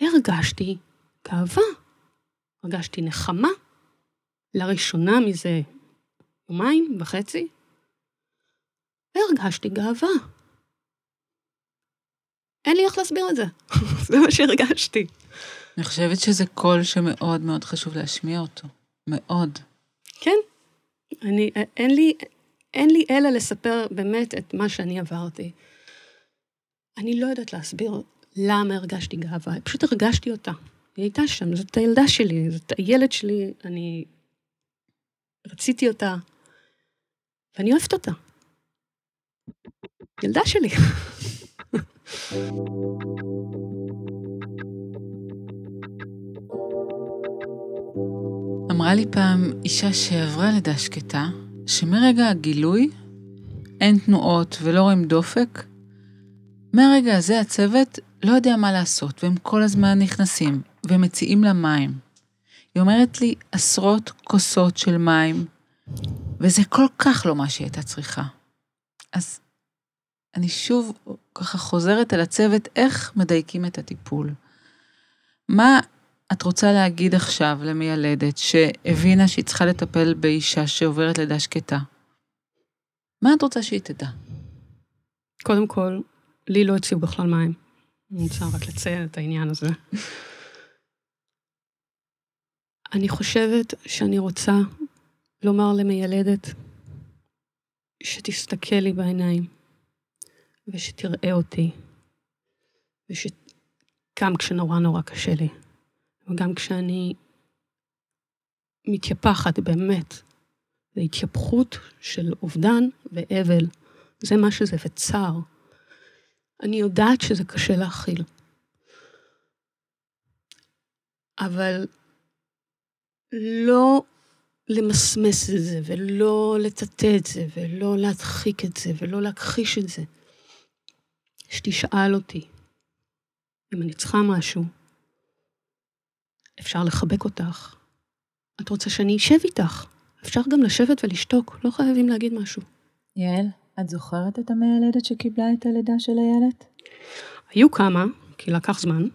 והרגשתי גאווה, הרגשתי נחמה, לראשונה מזה יומיים וחצי, והרגשתי גאווה. אין לי איך להסביר את זה, זה מה שהרגשתי. אני חושבת שזה קול שמאוד מאוד חשוב להשמיע אותו. מאוד. כן, אני, אין לי, אין לי אלא לספר באמת את מה שאני עברתי. אני לא יודעת להסביר למה הרגשתי גאווה, פשוט הרגשתי אותה. היא הייתה שם, זאת הילדה שלי, זאת הילד שלי, אני רציתי אותה, ואני אוהבת אותה. ילדה שלי. אמרה לי פעם אישה שעברה לידה שקטה, שמרגע הגילוי אין תנועות ולא רואים דופק. מהרגע הזה הצוות לא יודע מה לעשות, והם כל הזמן נכנסים ומציעים לה מים. היא אומרת לי עשרות כוסות של מים, וזה כל כך לא מה שהיא הייתה צריכה. אז אני שוב ככה חוזרת על הצוות, איך מדייקים את הטיפול. מה את רוצה להגיד עכשיו למיילדת שהבינה שהיא צריכה לטפל באישה שעוברת לידה שקטה? מה את רוצה שהיא תדע? קודם כל, לי לא הציעו בכלל מים. אני רוצה רק לציין את העניין הזה. אני חושבת שאני רוצה לומר למיילדת שתסתכל לי בעיניים ושתראה אותי, ושגם כשנורא נורא קשה לי, וגם כשאני מתייפחת באמת, זו התייפחות של אובדן ואבל, זה מה שזה, וצער. אני יודעת שזה קשה להכיל. אבל לא למסמס את זה, ולא לטאטא את זה, ולא להדחיק את זה, ולא להכחיש את זה. שתשאל אותי אם אני צריכה משהו, אפשר לחבק אותך. את רוצה שאני אשב איתך. אפשר גם לשבת ולשתוק, לא חייבים להגיד משהו. יעל, את זוכרת את המיילדת שקיבלה את הלידה של הילד? היו כמה, כי לקח זמן,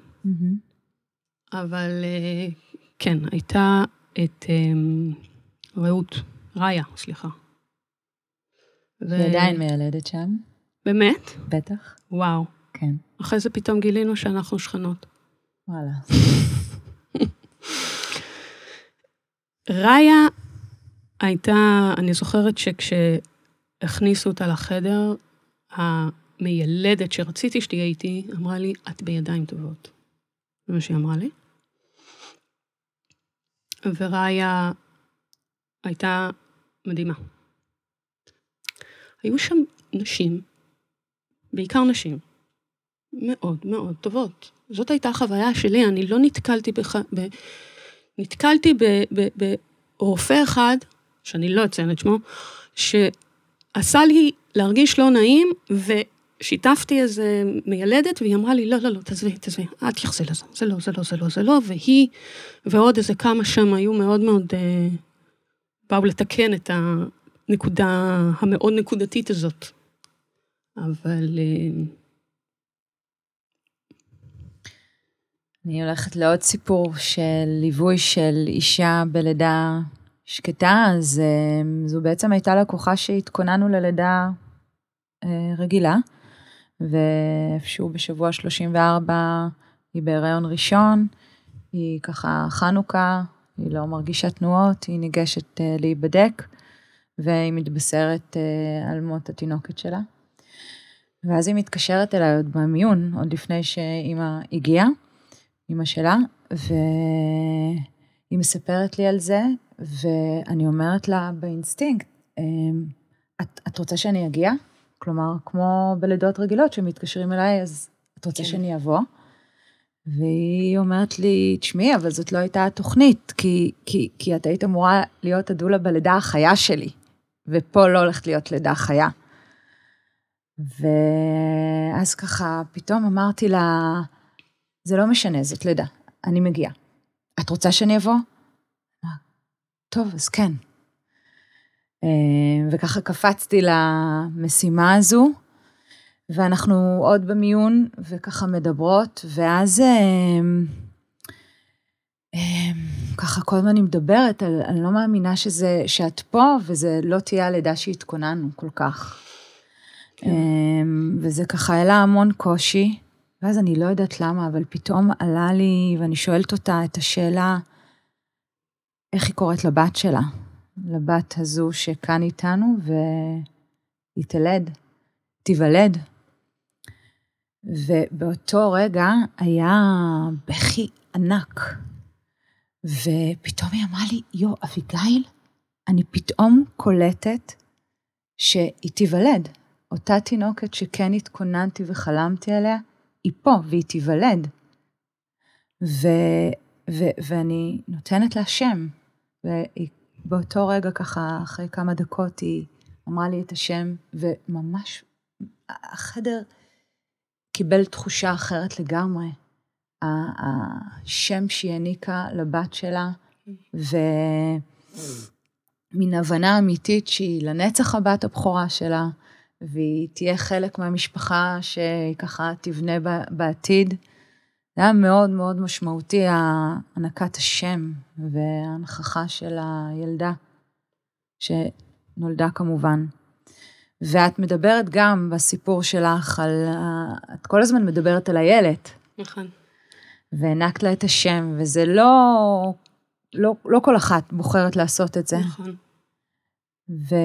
אבל אה, כן, הייתה את אה, רעות, ראיה, סליחה. ו- היא עדיין מיילדת שם, באמת? בטח. וואו. כן. אחרי זה פתאום גילינו שאנחנו שכנות. וואלה. ראיה הייתה, אני זוכרת שכשהכניסו אותה לחדר, המיילדת שרציתי שתהיה איתי, אמרה לי, את בידיים טובות. זה מה שהיא אמרה לי. וראיה הייתה מדהימה. היו שם נשים, בעיקר נשים, מאוד מאוד טובות. זאת הייתה החוויה שלי, אני לא נתקלתי בח... נתקלתי. ברופא אחד, שאני לא אציין את שמו, שעשה לי להרגיש לא נעים, ושיתפתי איזה מיילדת, והיא אמרה לי, לא, לא, לא, תעזבי, תעזבי, אל תתייחסי לזה, זה לא, זה לא, זה לא, זה לא, והיא ועוד איזה כמה שם היו מאוד מאוד, אה, באו לתקן את הנקודה המאוד נקודתית הזאת. אבל... אה, אני הולכת לעוד סיפור של ליווי של אישה בלידה שקטה, אז אה, זו בעצם הייתה לקוחה שהתכוננו ללידה אה, רגילה, ואיפשהו בשבוע 34 היא בהיריון ראשון, היא ככה חנוכה, היא לא מרגישה תנועות, היא ניגשת אה, להיבדק, והיא מתבשרת על מות התינוקת שלה. ואז היא מתקשרת אליי עוד במיון, עוד לפני שאימא הגיעה. אימא שלה, והיא מספרת לי על זה, ואני אומרת לה באינסטינקט, אמ, את, את רוצה שאני אגיע? כלומר, כמו בלידות רגילות שמתקשרים אליי, אז את רוצה כן. שאני אבוא? והיא אומרת לי, תשמעי, אבל זאת לא הייתה התוכנית, כי, כי, כי את היית אמורה להיות הדולה בלידה החיה שלי, ופה לא הולכת להיות לידה חיה. ואז ככה, פתאום אמרתי לה, זה לא משנה, זאת לידה, אני מגיעה. את רוצה שאני אבוא? טוב, אז כן. אה, וככה קפצתי למשימה הזו, ואנחנו עוד במיון, וככה מדברות, ואז אה, אה, ככה כל הזמן אני מדברת, אני לא מאמינה שזה, שאת פה, וזה לא תהיה הלידה שהתכוננו כל כך. כן. וזה ככה העלה המון קושי. ואז אני לא יודעת למה, אבל פתאום עלה לי, ואני שואלת אותה את השאלה, איך היא קוראת לבת שלה, לבת הזו שכאן איתנו, והיא תלד, תיוולד. ובאותו רגע היה בכי ענק. ופתאום היא אמרה לי, יו, אביגיל, אני פתאום קולטת שהיא תיוולד. אותה תינוקת שכן התכוננתי וחלמתי עליה, היא פה והיא תיוולד. ו, ו, ואני נותנת לה שם. ובאותו רגע ככה, אחרי כמה דקות, היא אמרה לי את השם, וממש החדר קיבל תחושה אחרת לגמרי. השם שהיא העניקה לבת שלה, ומן הבנה אמיתית שהיא לנצח הבת הבכורה שלה, והיא תהיה חלק מהמשפחה שהיא ככה תבנה בעתיד. זה היה מאוד מאוד משמעותי, הענקת השם וההנכחה של הילדה, שנולדה כמובן. ואת מדברת גם בסיפור שלך על, את כל הזמן מדברת על הילד. נכון. והענקת לה את השם, וזה לא, לא, לא כל אחת בוחרת לעשות את זה. נכון. ו...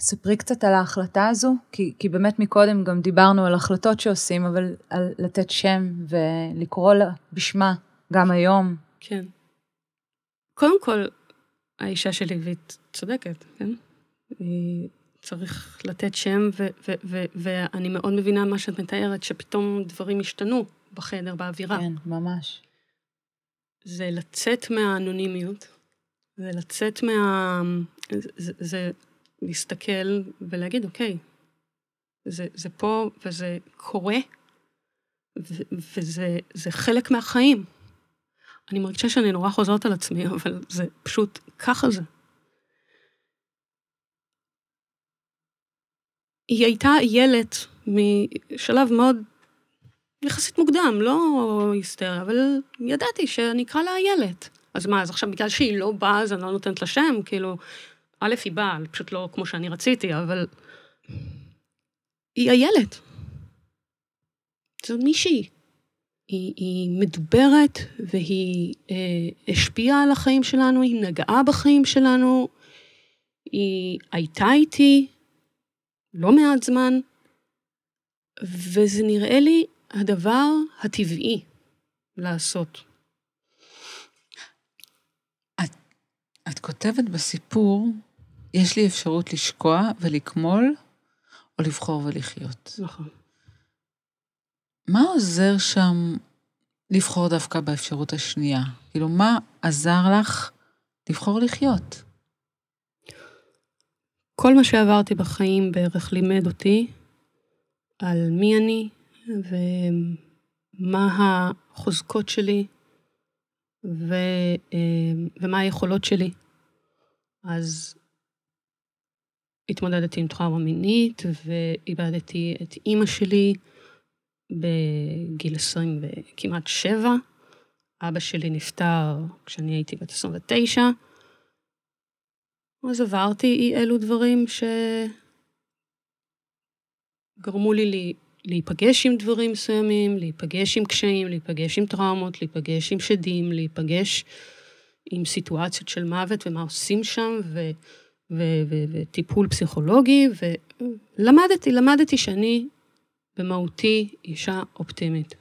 ספרי קצת על ההחלטה הזו, כי, כי באמת מקודם גם דיברנו על החלטות שעושים, אבל על לתת שם ולקרוא לה בשמה גם היום. כן. קודם כל, האישה שלי, והיא צודקת, כן? היא צריך לתת שם, ו- ו- ו- ואני מאוד מבינה מה שאת מתארת, שפתאום דברים השתנו בחדר, באווירה. כן, ממש. זה לצאת מהאנונימיות, זה לצאת מה... זה, זה להסתכל ולהגיד, אוקיי, זה, זה פה וזה קורה, ו, וזה חלק מהחיים. אני מרגישה שאני נורא חוזרת על עצמי, אבל זה פשוט, ככה זה. היא הייתה ילד משלב מאוד יחסית מוקדם, לא היסטריה, אבל ידעתי שאני אקרא לה איילת. אז מה, אז עכשיו בגלל שהיא לא באה, אז אני לא נותנת לה שם? כאילו, א', היא באה, פשוט לא כמו שאני רציתי, אבל היא הילד. זו מישהי. היא, היא מדוברת והיא אה, השפיעה על החיים שלנו, היא נגעה בחיים שלנו, היא הייתה איתי לא מעט זמן, וזה נראה לי הדבר הטבעי לעשות. את, את כותבת בסיפור, יש לי אפשרות לשקוע ולקמול, או לבחור ולחיות. נכון. מה עוזר שם לבחור דווקא באפשרות השנייה? כאילו, מה עזר לך לבחור לחיות? כל מה שעברתי בחיים בערך לימד אותי על מי אני ומה החוזקות שלי ו, ומה היכולות שלי. אז התמודדתי עם טראומה מינית ואיבדתי את אימא שלי בגיל 20 וכמעט 7. אבא שלי נפטר כשאני הייתי בת 29. אז עברתי אי אלו דברים שגרמו לי להיפגש עם דברים מסוימים, להיפגש עם קשיים, להיפגש עם טראומות, להיפגש עם שדים, להיפגש עם סיטואציות של מוות ומה עושים שם, ו, וטיפול פסיכולוגי, ולמדתי, למדתי שאני במהותי אישה אופטימית.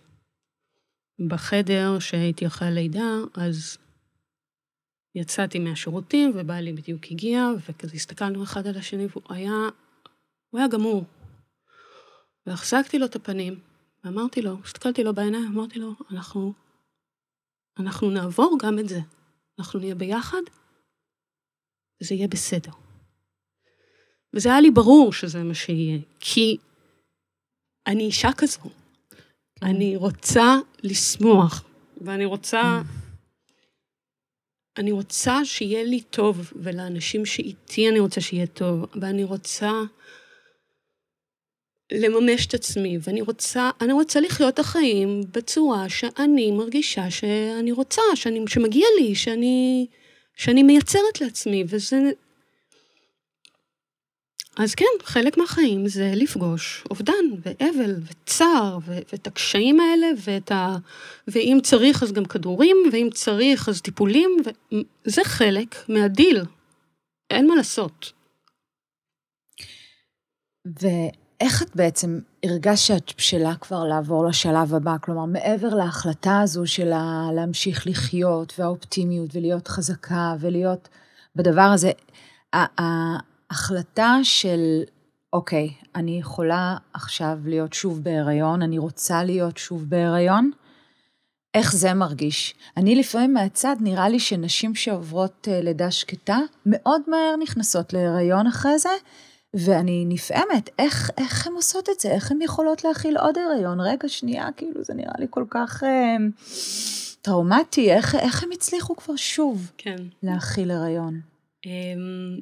בחדר שהייתי אחרי הלידה, אז יצאתי מהשירותים, ובעלי בדיוק הגיע, וכזה הסתכלנו אחד על השני, והוא היה, הוא היה גמור. והחזקתי לו את הפנים, ואמרתי לו, הסתכלתי לו בעיניים, אמרתי לו, אנחנו, אנחנו נעבור גם את זה. אנחנו נהיה ביחד, וזה יהיה בסדר. וזה היה לי ברור שזה מה שיהיה, כי אני אישה כזו. כן. אני רוצה לשמוח, ואני רוצה... אני רוצה שיהיה לי טוב, ולאנשים שאיתי אני רוצה שיהיה טוב, ואני רוצה לממש את עצמי, ואני רוצה, אני רוצה לחיות את החיים בצורה שאני מרגישה שאני רוצה, שאני, שמגיע לי, שאני, שאני מייצרת לעצמי, וזה אז כן, חלק מהחיים זה לפגוש אובדן ואבל וצער ו- ואת הקשיים האלה ואת ה... ואם צריך אז גם כדורים, ואם צריך אז טיפולים, וזה חלק מהדיל, אין מה לעשות. ואיך את בעצם הרגשת שאת בשלה כבר לעבור לשלב הבא? כלומר, מעבר להחלטה הזו של להמשיך לחיות והאופטימיות ולהיות חזקה ולהיות בדבר הזה, החלטה של, אוקיי, אני יכולה עכשיו להיות שוב בהיריון, אני רוצה להיות שוב בהיריון, איך זה מרגיש? אני לפעמים מהצד, נראה לי שנשים שעוברות אה, לידה שקטה, מאוד מהר נכנסות להיריון אחרי זה, ואני נפעמת, איך, איך הן עושות את זה? איך הן יכולות להכיל עוד הריון? רגע, שנייה, כאילו, זה נראה לי כל כך אה, טראומטי, איך, איך הם הצליחו כבר שוב כן. להכיל הריון? אמ,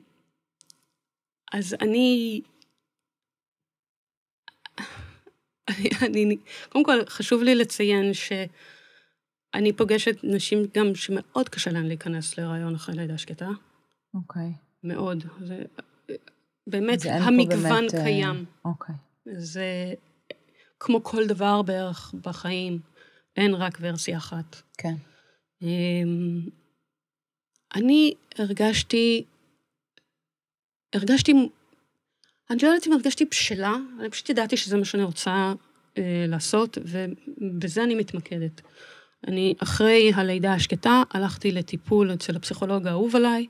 אז אני... אני, קודם כל, חשוב לי לציין שאני פוגשת נשים גם שמאוד קשה להן להיכנס להיריון אחרי לידה שקטה. אוקיי. מאוד. זה באמת, המגוון באמת, אה, קיים. אוקיי. זה כמו כל דבר בערך בחיים, אין רק ורסיה אחת. כן. אמ, אני הרגשתי הרגשתי, אני לא יודעת אם הרגשתי בשלה, אני פשוט ידעתי שזה מה שאני רוצה אה, לעשות, ובזה אני מתמקדת. אני, אחרי הלידה השקטה, הלכתי לטיפול אצל הפסיכולוג האהוב עליי,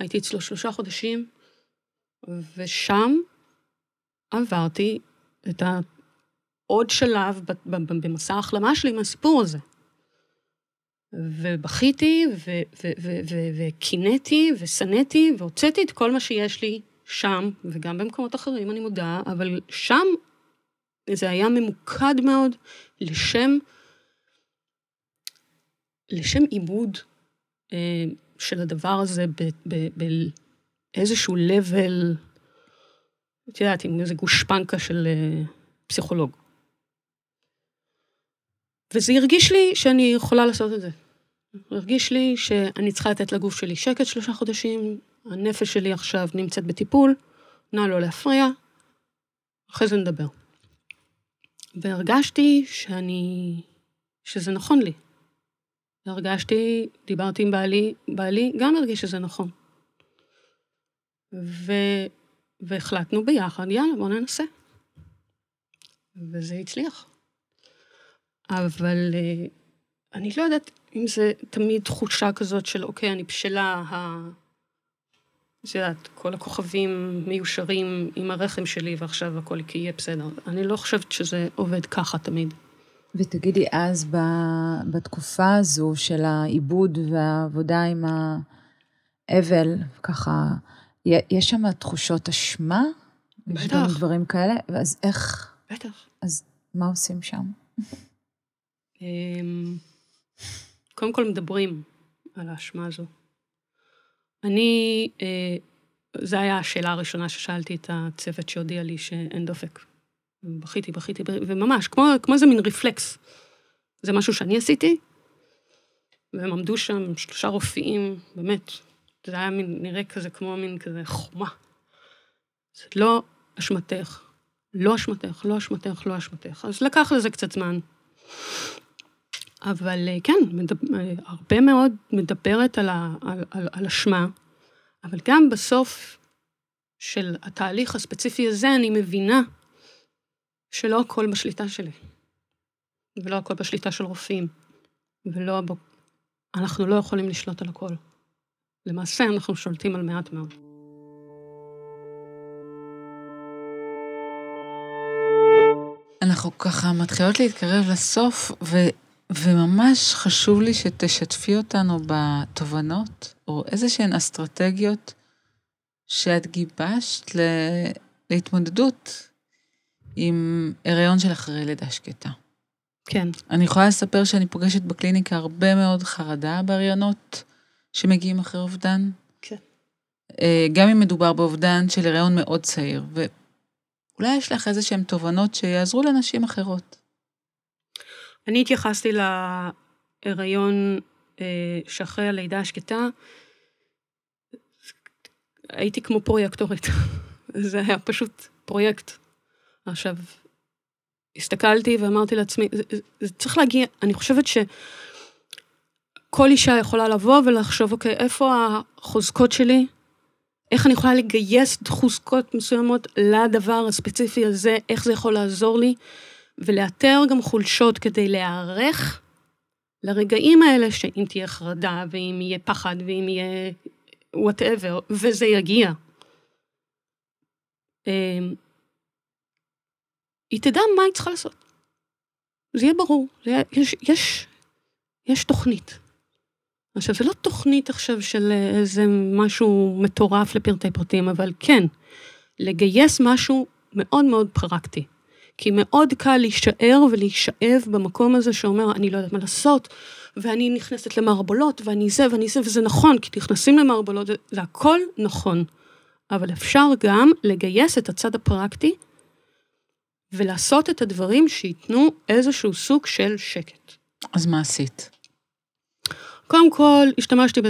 הייתי אצלו שלושה חודשים, ושם עברתי את העוד שלב במסע ההחלמה שלי מהסיפור הזה. ובכיתי, וקינאתי, ושנאתי, והוצאתי את כל מה שיש לי שם, וגם במקומות אחרים, אני מודה, אבל שם זה היה ממוקד מאוד לשם, לשם עיבוד אה, של הדבר הזה באיזשהו level, את יודעת, עם איזה גושפנקה של אה, פסיכולוג. וזה הרגיש לי שאני יכולה לעשות את זה. הרגיש לי שאני צריכה לתת לגוף שלי שקט שלושה חודשים, הנפש שלי עכשיו נמצאת בטיפול, נא לא להפריע, אחרי זה נדבר. והרגשתי שאני, שזה נכון לי. הרגשתי, דיברתי עם בעלי, בעלי גם הרגיש שזה נכון. ו... והחלטנו ביחד, יאללה, בואו ננסה. וזה הצליח. אבל אה, אני לא יודעת אם זה תמיד תחושה כזאת של, אוקיי, אני בשלה, ה... את יודעת, כל הכוכבים מיושרים עם הרחם שלי ועכשיו הכל יהיה בסדר. אני לא חושבת שזה עובד ככה תמיד. ותגידי, אז בתקופה הזו של העיבוד והעבודה עם האבל, ככה, יש שם תחושות אשמה? בטח. יש גם דברים כאלה? אז איך... בטח. אז מה עושים שם? אמ, קודם כל מדברים על האשמה הזו. אני, אה, זו הייתה השאלה הראשונה ששאלתי את הצוות שהודיע לי שאין דופק. בכיתי, בכיתי, וממש, כמו, כמו איזה מין רפלקס. זה משהו שאני עשיתי, והם עמדו שם שלושה רופאים, באמת, זה היה מין, נראה כזה כמו מין כזה חומה. זה לא אשמתך, לא אשמתך, לא אשמתך, לא אשמתך. אז לקח לזה קצת זמן. אבל אה, כן, מדבר, אה, הרבה מאוד מדברת על, ה, על, על, על אשמה, אבל גם בסוף של התהליך הספציפי הזה, אני מבינה שלא הכל בשליטה שלי, ולא הכל בשליטה של רופאים, ולא... אנחנו לא יכולים לשלוט על הכל. למעשה, אנחנו שולטים על מעט מאוד. אנחנו ככה מתחילות להתקרב לסוף, ו, וממש חשוב לי שתשתפי אותנו בתובנות, או איזה שהן אסטרטגיות שאת גיבשת ל, להתמודדות עם הריון של אחרי לידה שקטה. כן. אני יכולה לספר שאני פוגשת בקליניקה הרבה מאוד חרדה בהריונות שמגיעים אחרי אובדן. כן. אה, גם אם מדובר באובדן של הריון מאוד צעיר, ואולי יש לך איזה שהן תובנות שיעזרו לנשים אחרות. אני התייחסתי להיריון אה, שאחרי הלידה השקטה, הייתי כמו פרויקטורית. זה היה פשוט פרויקט. עכשיו, הסתכלתי ואמרתי לעצמי, זה, זה, זה צריך להגיע, אני חושבת שכל אישה יכולה לבוא ולחשוב, אוקיי, איפה החוזקות שלי? איך אני יכולה לגייס חוזקות מסוימות לדבר הספציפי הזה, איך זה יכול לעזור לי, ולאתר גם חולשות כדי להיערך לרגעים האלה, שאם תהיה חרדה, ואם יהיה פחד, ואם יהיה וואטאבר, וזה יגיע. אמ, היא תדע מה היא צריכה לעשות. זה יהיה ברור, זה יהיה, יש, יש, יש תוכנית. עכשיו, זה לא תוכנית עכשיו של איזה משהו מטורף לפרטי פרטים, אבל כן, לגייס משהו מאוד מאוד פרקטי. כי מאוד קל להישאר ולהישאב במקום הזה שאומר, אני לא יודעת מה לעשות, ואני נכנסת למערבולות, ואני זה ואני זה, וזה נכון, כי נכנסים למערבולות, זה הכל נכון. אבל אפשר גם לגייס את הצד הפרקטי ולעשות את הדברים שייתנו איזשהו סוג של שקט. אז מה עשית? קודם כל, השתמשתי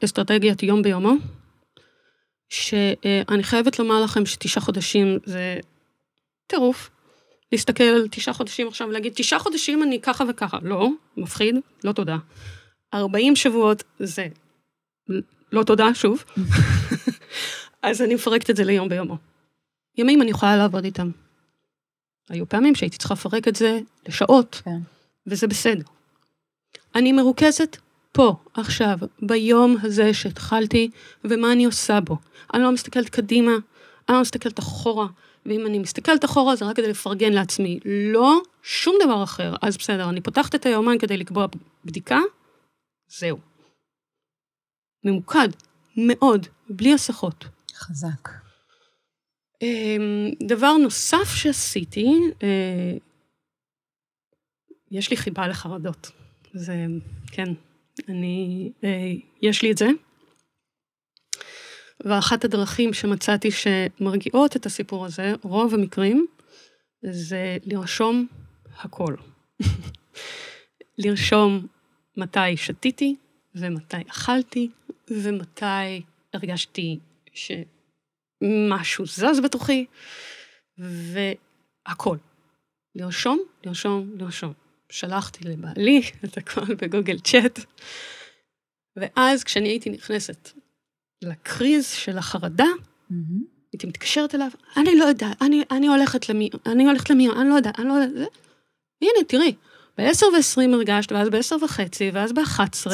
באסטרטגיית יום ביומו, שאני חייבת לומר לכם שתשעה חודשים זה טירוף. להסתכל על תשעה חודשים עכשיו ולהגיד, תשעה חודשים אני ככה וככה. לא, מפחיד, לא תודה. 40 שבועות זה לא תודה, שוב. אז אני מפרקת את זה ליום ביומו. ימים אני יכולה לעבוד איתם. היו פעמים שהייתי צריכה לפרק את זה לשעות, כן. וזה בסדר. אני מרוכזת פה, עכשיו, ביום הזה שהתחלתי, ומה אני עושה בו. אני לא מסתכלת קדימה, אני לא מסתכלת אחורה, ואם אני מסתכלת אחורה זה רק כדי לפרגן לעצמי. לא שום דבר אחר. אז בסדר, אני פותחת את היומן כדי לקבוע בדיקה, זהו. ממוקד, מאוד, בלי הסחות. חזק. אמ, דבר נוסף שעשיתי, אה, יש לי חיבה לחרדות. זה, כן, אני, אה, יש לי את זה. ואחת הדרכים שמצאתי שמרגיעות את הסיפור הזה, רוב המקרים, זה לרשום הכל. לרשום מתי שתיתי, ומתי אכלתי, ומתי הרגשתי שמשהו זז בתוכי, והכל. לרשום, לרשום, לרשום. שלחתי לבעלי את הכל בגוגל צ'אט, ואז כשאני הייתי נכנסת לקריז של החרדה, הייתי מתקשרת אליו, אני לא יודעת, אני, אני הולכת למי, אני הולכת למי, אני לא יודעת, אני לא יודעת, זה... הנה, תראי, ב-10 ו-20 הרגשת, ואז ב-10 וחצי, ואז ב-11,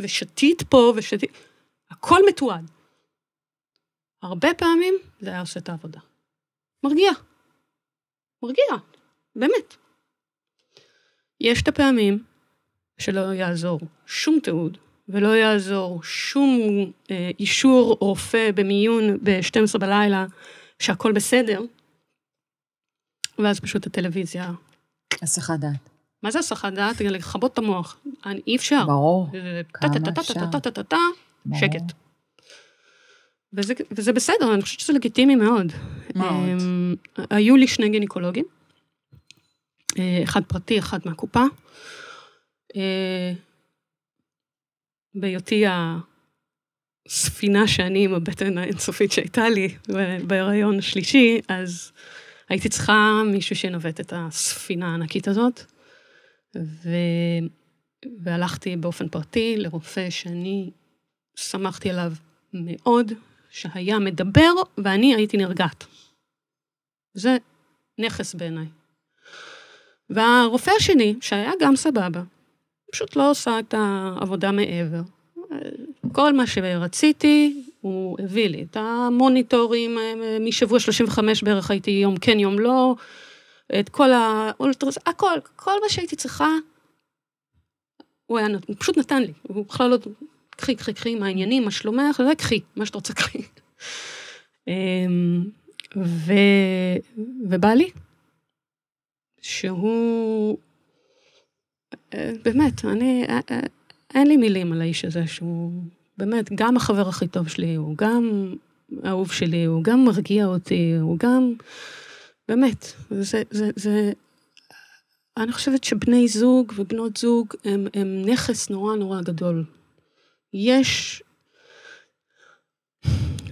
ושתית פה, ושתית... הכל מתועד. הרבה פעמים זה היה עושה את העבודה. מרגיע. מרגיע, באמת. יש את הפעמים שלא יעזור שום תיעוד, ולא יעזור שום אה, אישור רופא במיון ב-12 בלילה שהכל בסדר, ואז פשוט הטלוויזיה... הסחת דעת. מה זה הסחת דעת? לכבות את המוח. אי אפשר. ברור. כמה אפשר. שקט. וזה, וזה בסדר, אני חושבת שזה לגיטימי מאוד. מאוד. היו לי שני גינקולוגים, אחד פרטי, אחד מהקופה. בהיותי הספינה שאני עם הבטן האינסופית שהייתה לי בהיריון השלישי, אז הייתי צריכה מישהו שינווט את הספינה הענקית הזאת. ו... והלכתי באופן פרטי לרופא שאני שמחתי עליו מאוד, שהיה מדבר ואני הייתי נרגעת. זה נכס בעיניי. והרופא השני, שהיה גם סבבה, פשוט לא עושה את העבודה מעבר. כל מה שרציתי, הוא הביא לי. את המוניטורים, משבוע 35 בערך הייתי יום כן, יום לא, את כל האולטרס, הכל, כל מה שהייתי צריכה, הוא היה, הוא פשוט נתן לי, הוא בכלל לא, קחי, קחי, קחי, מה העניינים, מה שלומך, זה קחי, מה שאתה רוצה, קחי. ו... ובא לי, שהוא, באמת, אני, אין לי מילים על האיש הזה, שהוא באמת גם החבר הכי טוב שלי, הוא גם האהוב שלי, הוא גם מרגיע אותי, הוא גם, באמת, זה, זה, זה, אני חושבת שבני זוג ובנות זוג הם, הם נכס נורא נורא גדול. יש,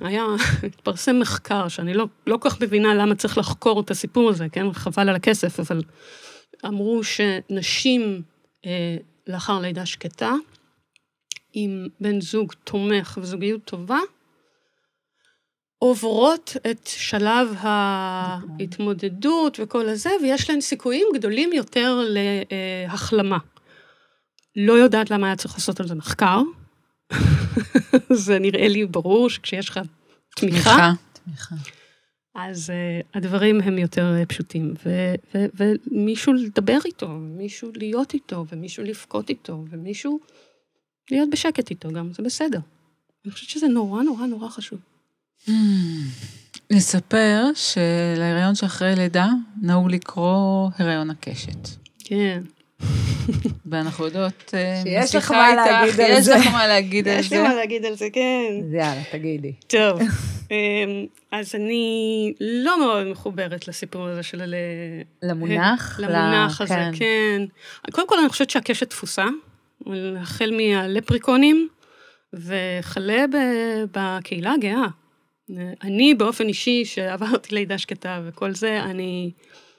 היה, התפרסם מחקר שאני לא, לא כך מבינה למה צריך לחקור את הסיפור הזה, כן? חבל על הכסף, אבל אמרו שנשים אה, לאחר לידה שקטה, עם בן זוג תומך וזוגיות טובה, עוברות את שלב ההתמודדות וכל הזה, ויש להן סיכויים גדולים יותר להחלמה. לא יודעת למה היה צריך לעשות על זה מחקר. זה נראה לי ברור שכשיש לך תמיכה, תמיכה. אז uh, הדברים הם יותר uh, פשוטים. ו- ו- ומישהו לדבר איתו, ומישהו להיות איתו, ומישהו לבכות איתו, ומישהו להיות בשקט איתו גם, זה בסדר. אני חושבת שזה נורא נורא נורא חשוב. נספר שלהיריון שאחרי לידה נהוג לקרוא הריון הקשת. כן. ואנחנו יודעות, אה, שיש לך מה איתך, להגיד על יש זה. לך מה להגיד על יש לי זה. מה להגיד על זה, כן. אז יאללה, תגידי. טוב, אמ, אז אני לא מאוד מחוברת לסיפור הזה של... ל- למונח? למונח ל- הזה, כן. כן. קודם כל, אני חושבת שהקשת תפוסה, החל מהלפריקונים וכלה בקהילה הגאה. אני באופן אישי, שעברתי לידה שקטה וכל זה, אני,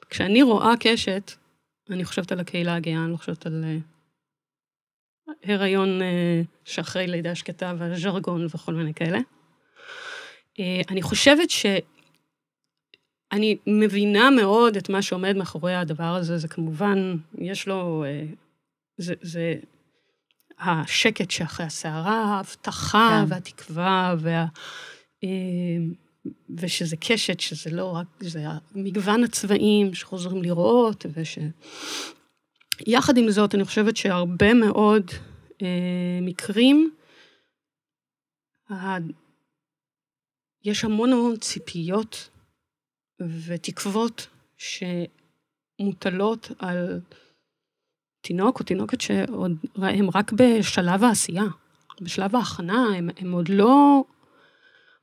כשאני רואה קשת, אני חושבת על הקהילה הגאה, אני לא חושבת על אה, הריון אה, שאחרי לידה שקטה והז'רגון וכל מיני כאלה. אה, אני חושבת ש... אני מבינה מאוד את מה שעומד מאחורי הדבר הזה, זה כמובן, יש לו, זה, זה השקט שאחרי הסערה, ההבטחה כן. והתקווה, וה, ושזה קשת, שזה לא רק, זה מגוון הצבעים שחוזרים לראות, וש... יחד עם זאת, אני חושבת שהרבה מאוד אה, מקרים, ה... יש המון המון ציפיות ותקוות שמוטלות על תינוק או תינוקת שעוד הם רק בשלב העשייה, בשלב ההכנה, הם, הם עוד לא...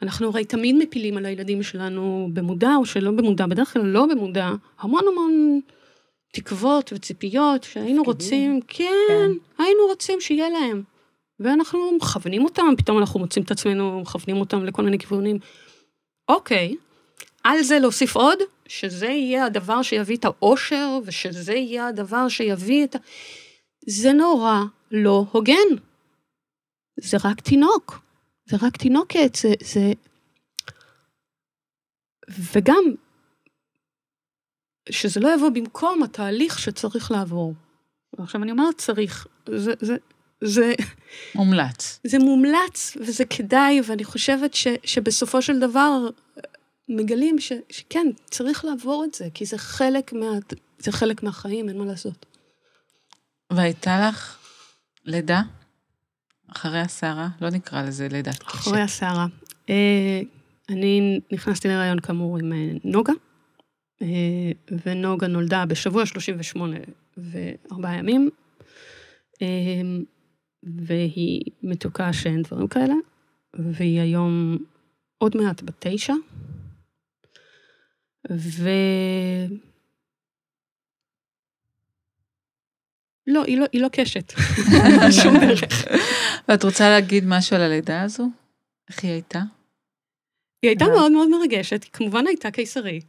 אנחנו הרי תמיד מפילים על הילדים שלנו במודע או שלא במודע, בדרך כלל לא במודע, המון המון תקוות וציפיות שהיינו תפקידים. רוצים, כן, כן. היינו רוצים שיהיה להם. ואנחנו מכוונים אותם, פתאום אנחנו מוצאים את עצמנו, מכוונים אותם לכל מיני כיוונים. אוקיי, על זה להוסיף עוד, שזה יהיה הדבר שיביא את האושר, ושזה יהיה הדבר שיביא את ה... זה נורא לא הוגן. זה רק תינוק. זה רק תינוקת, זה... זה... וגם, שזה לא יבוא במקום התהליך שצריך לעבור. עכשיו, אני אומרת צריך, זה, זה, זה... מומלץ. זה מומלץ, וזה כדאי, ואני חושבת ש, שבסופו של דבר מגלים ש, שכן, צריך לעבור את זה, כי זה חלק, מה, זה חלק מהחיים, אין מה לעשות. והייתה לך לידה? אחרי הסערה? לא נקרא לזה לידה. אחרי הסערה. אה, אני נכנסתי להיריון כאמור עם אה, נוגה, אה, ונוגה נולדה בשבוע 38 וארבעה ימים, והיא מתוקה שאין דברים כאלה, והיא היום עוד מעט בת תשע, ו... לא, היא לא, היא לא קשת, שום דרך. ואת רוצה להגיד משהו על הלידה הזו? איך היא הייתה? היא הייתה מאוד מאוד מרגשת, היא כמובן הייתה קיסרי.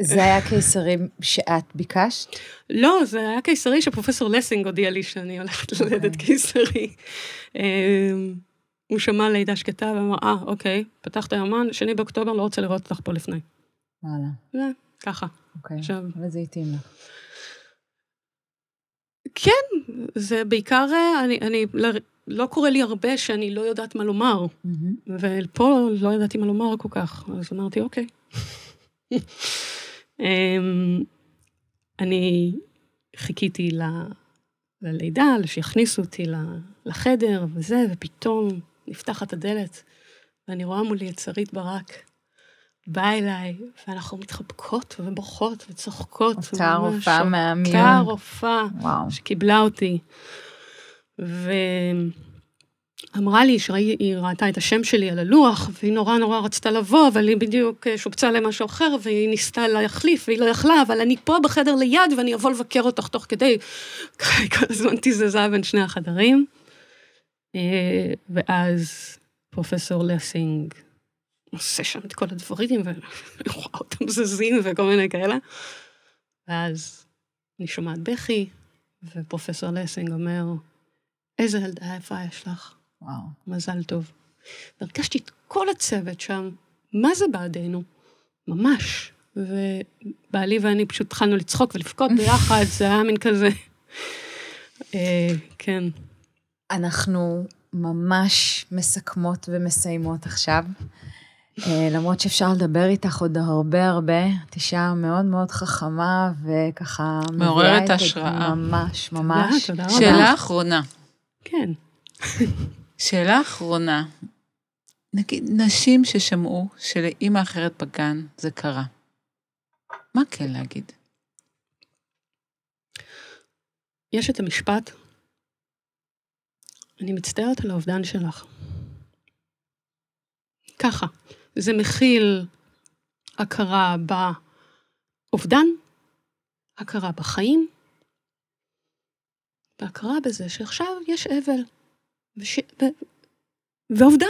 זה היה קיסרי שאת ביקשת? לא, זה היה קיסרי שפרופסור לסינג הודיע לי שאני הולכת ללדת קיסרי. אמ, הוא שמע לידה שקטה ואמר, אה, אוקיי, פתחת יומן, שני באוקטובר, לא רוצה לראות אותך פה לפני. וואלה. ככה. אוקיי, עכשיו... וזה התאים לך. כן, זה בעיקר, אה, אני, אני, לא, קורה לי הרבה שאני לא יודעת מה לומר, mm-hmm. ופה לא ידעתי מה לומר כל כך, אז אמרתי, אוקיי. אמ, אני חיכיתי ל, ללידה, שיכניסו אותי לחדר וזה, ופתאום נפתחת הדלת, ואני רואה מולי את שרית ברק. באה אליי, ואנחנו מתחבקות ובוכות וצוחקות. אותה רופאה מהמיון. אותה רופאה שקיבלה אותי. ואמרה לי שהיא ראתה את השם שלי על הלוח, והיא נורא נורא רצתה לבוא, אבל היא בדיוק שופצה למשהו אחר, והיא ניסתה להחליף, והיא לא יכלה, אבל אני פה בחדר ליד, ואני אבוא לבקר אותך תוך כדי. כל הזמן תזזה בין שני החדרים. אה, ואז פרופסור לסינג עושה שם את כל הדברים, ואני רואה אותם זזים וכל מיני כאלה. ואז אני שומעת בכי, ופרופסור לסינג אומר, איזה ילדה יפה יש לך. וואו. מזל טוב. והרגשתי את כל הצוות שם, מה זה בעדנו? ממש. ובעלי ואני פשוט התחלנו לצחוק ולבכות ביחד, זה היה מין כזה. אה, כן. אנחנו ממש מסכמות ומסיימות עכשיו. אה, למרות שאפשר לדבר איתך עוד הרבה הרבה, את אישה מאוד מאוד חכמה וככה... מעוררת השראה. ממש, ממש. תודה, תודה רבה. שאלה אחרונה. כן. שאלה אחרונה. נגיד, נשים ששמעו שלאימא אחרת בגן זה קרה, מה כן להגיד? יש את המשפט, אני מצטערת על האובדן שלך. ככה. זה מכיל הכרה באובדן, הכרה בחיים, והכרה בזה שעכשיו יש אבל. וש... ו... ואובדן.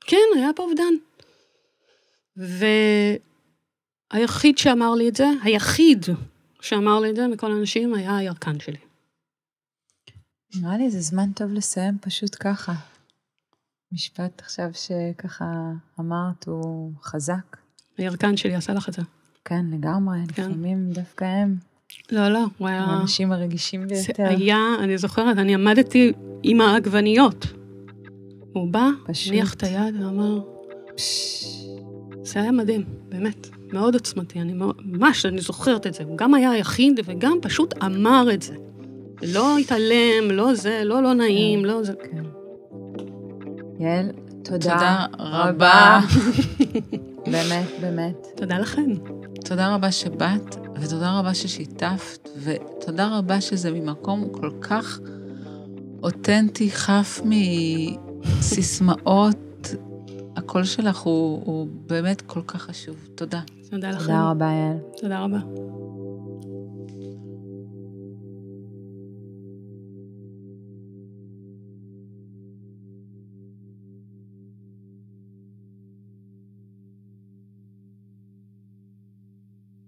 כן, היה פה אובדן. והיחיד שאמר לי את זה, היחיד שאמר לי את זה מכל האנשים, היה הירקן שלי. נראה לי זה זמן טוב לסיים פשוט ככה. משפט עכשיו שככה אמרת הוא חזק. הירקן שלי עשה לך את זה. כן, לגמרי, כן. לפעמים דווקא הם. לא, לא, הוא היה... האנשים הרגישים ביותר. זה היה, אני זוכרת, אני עמדתי עם העגבניות. הוא בא, הניח את היד ואמר, זה היה מדהים, באמת, מאוד עוצמתי, אני ממש, אני זוכרת את זה. הוא גם היה היחיד וגם פשוט אמר את זה. לא התעלם, לא זה, לא לא נעים, כן, לא זה. כן. יעל, תודה, תודה רבה. באמת, באמת. תודה לכם. תודה רבה שבאת, ותודה רבה ששיתפת, ותודה רבה שזה ממקום כל כך אותנטי, חף מסיסמאות. הקול שלך הוא, הוא באמת כל כך חשוב. תודה. תודה לכם. תודה רבה, יעל. תודה רבה.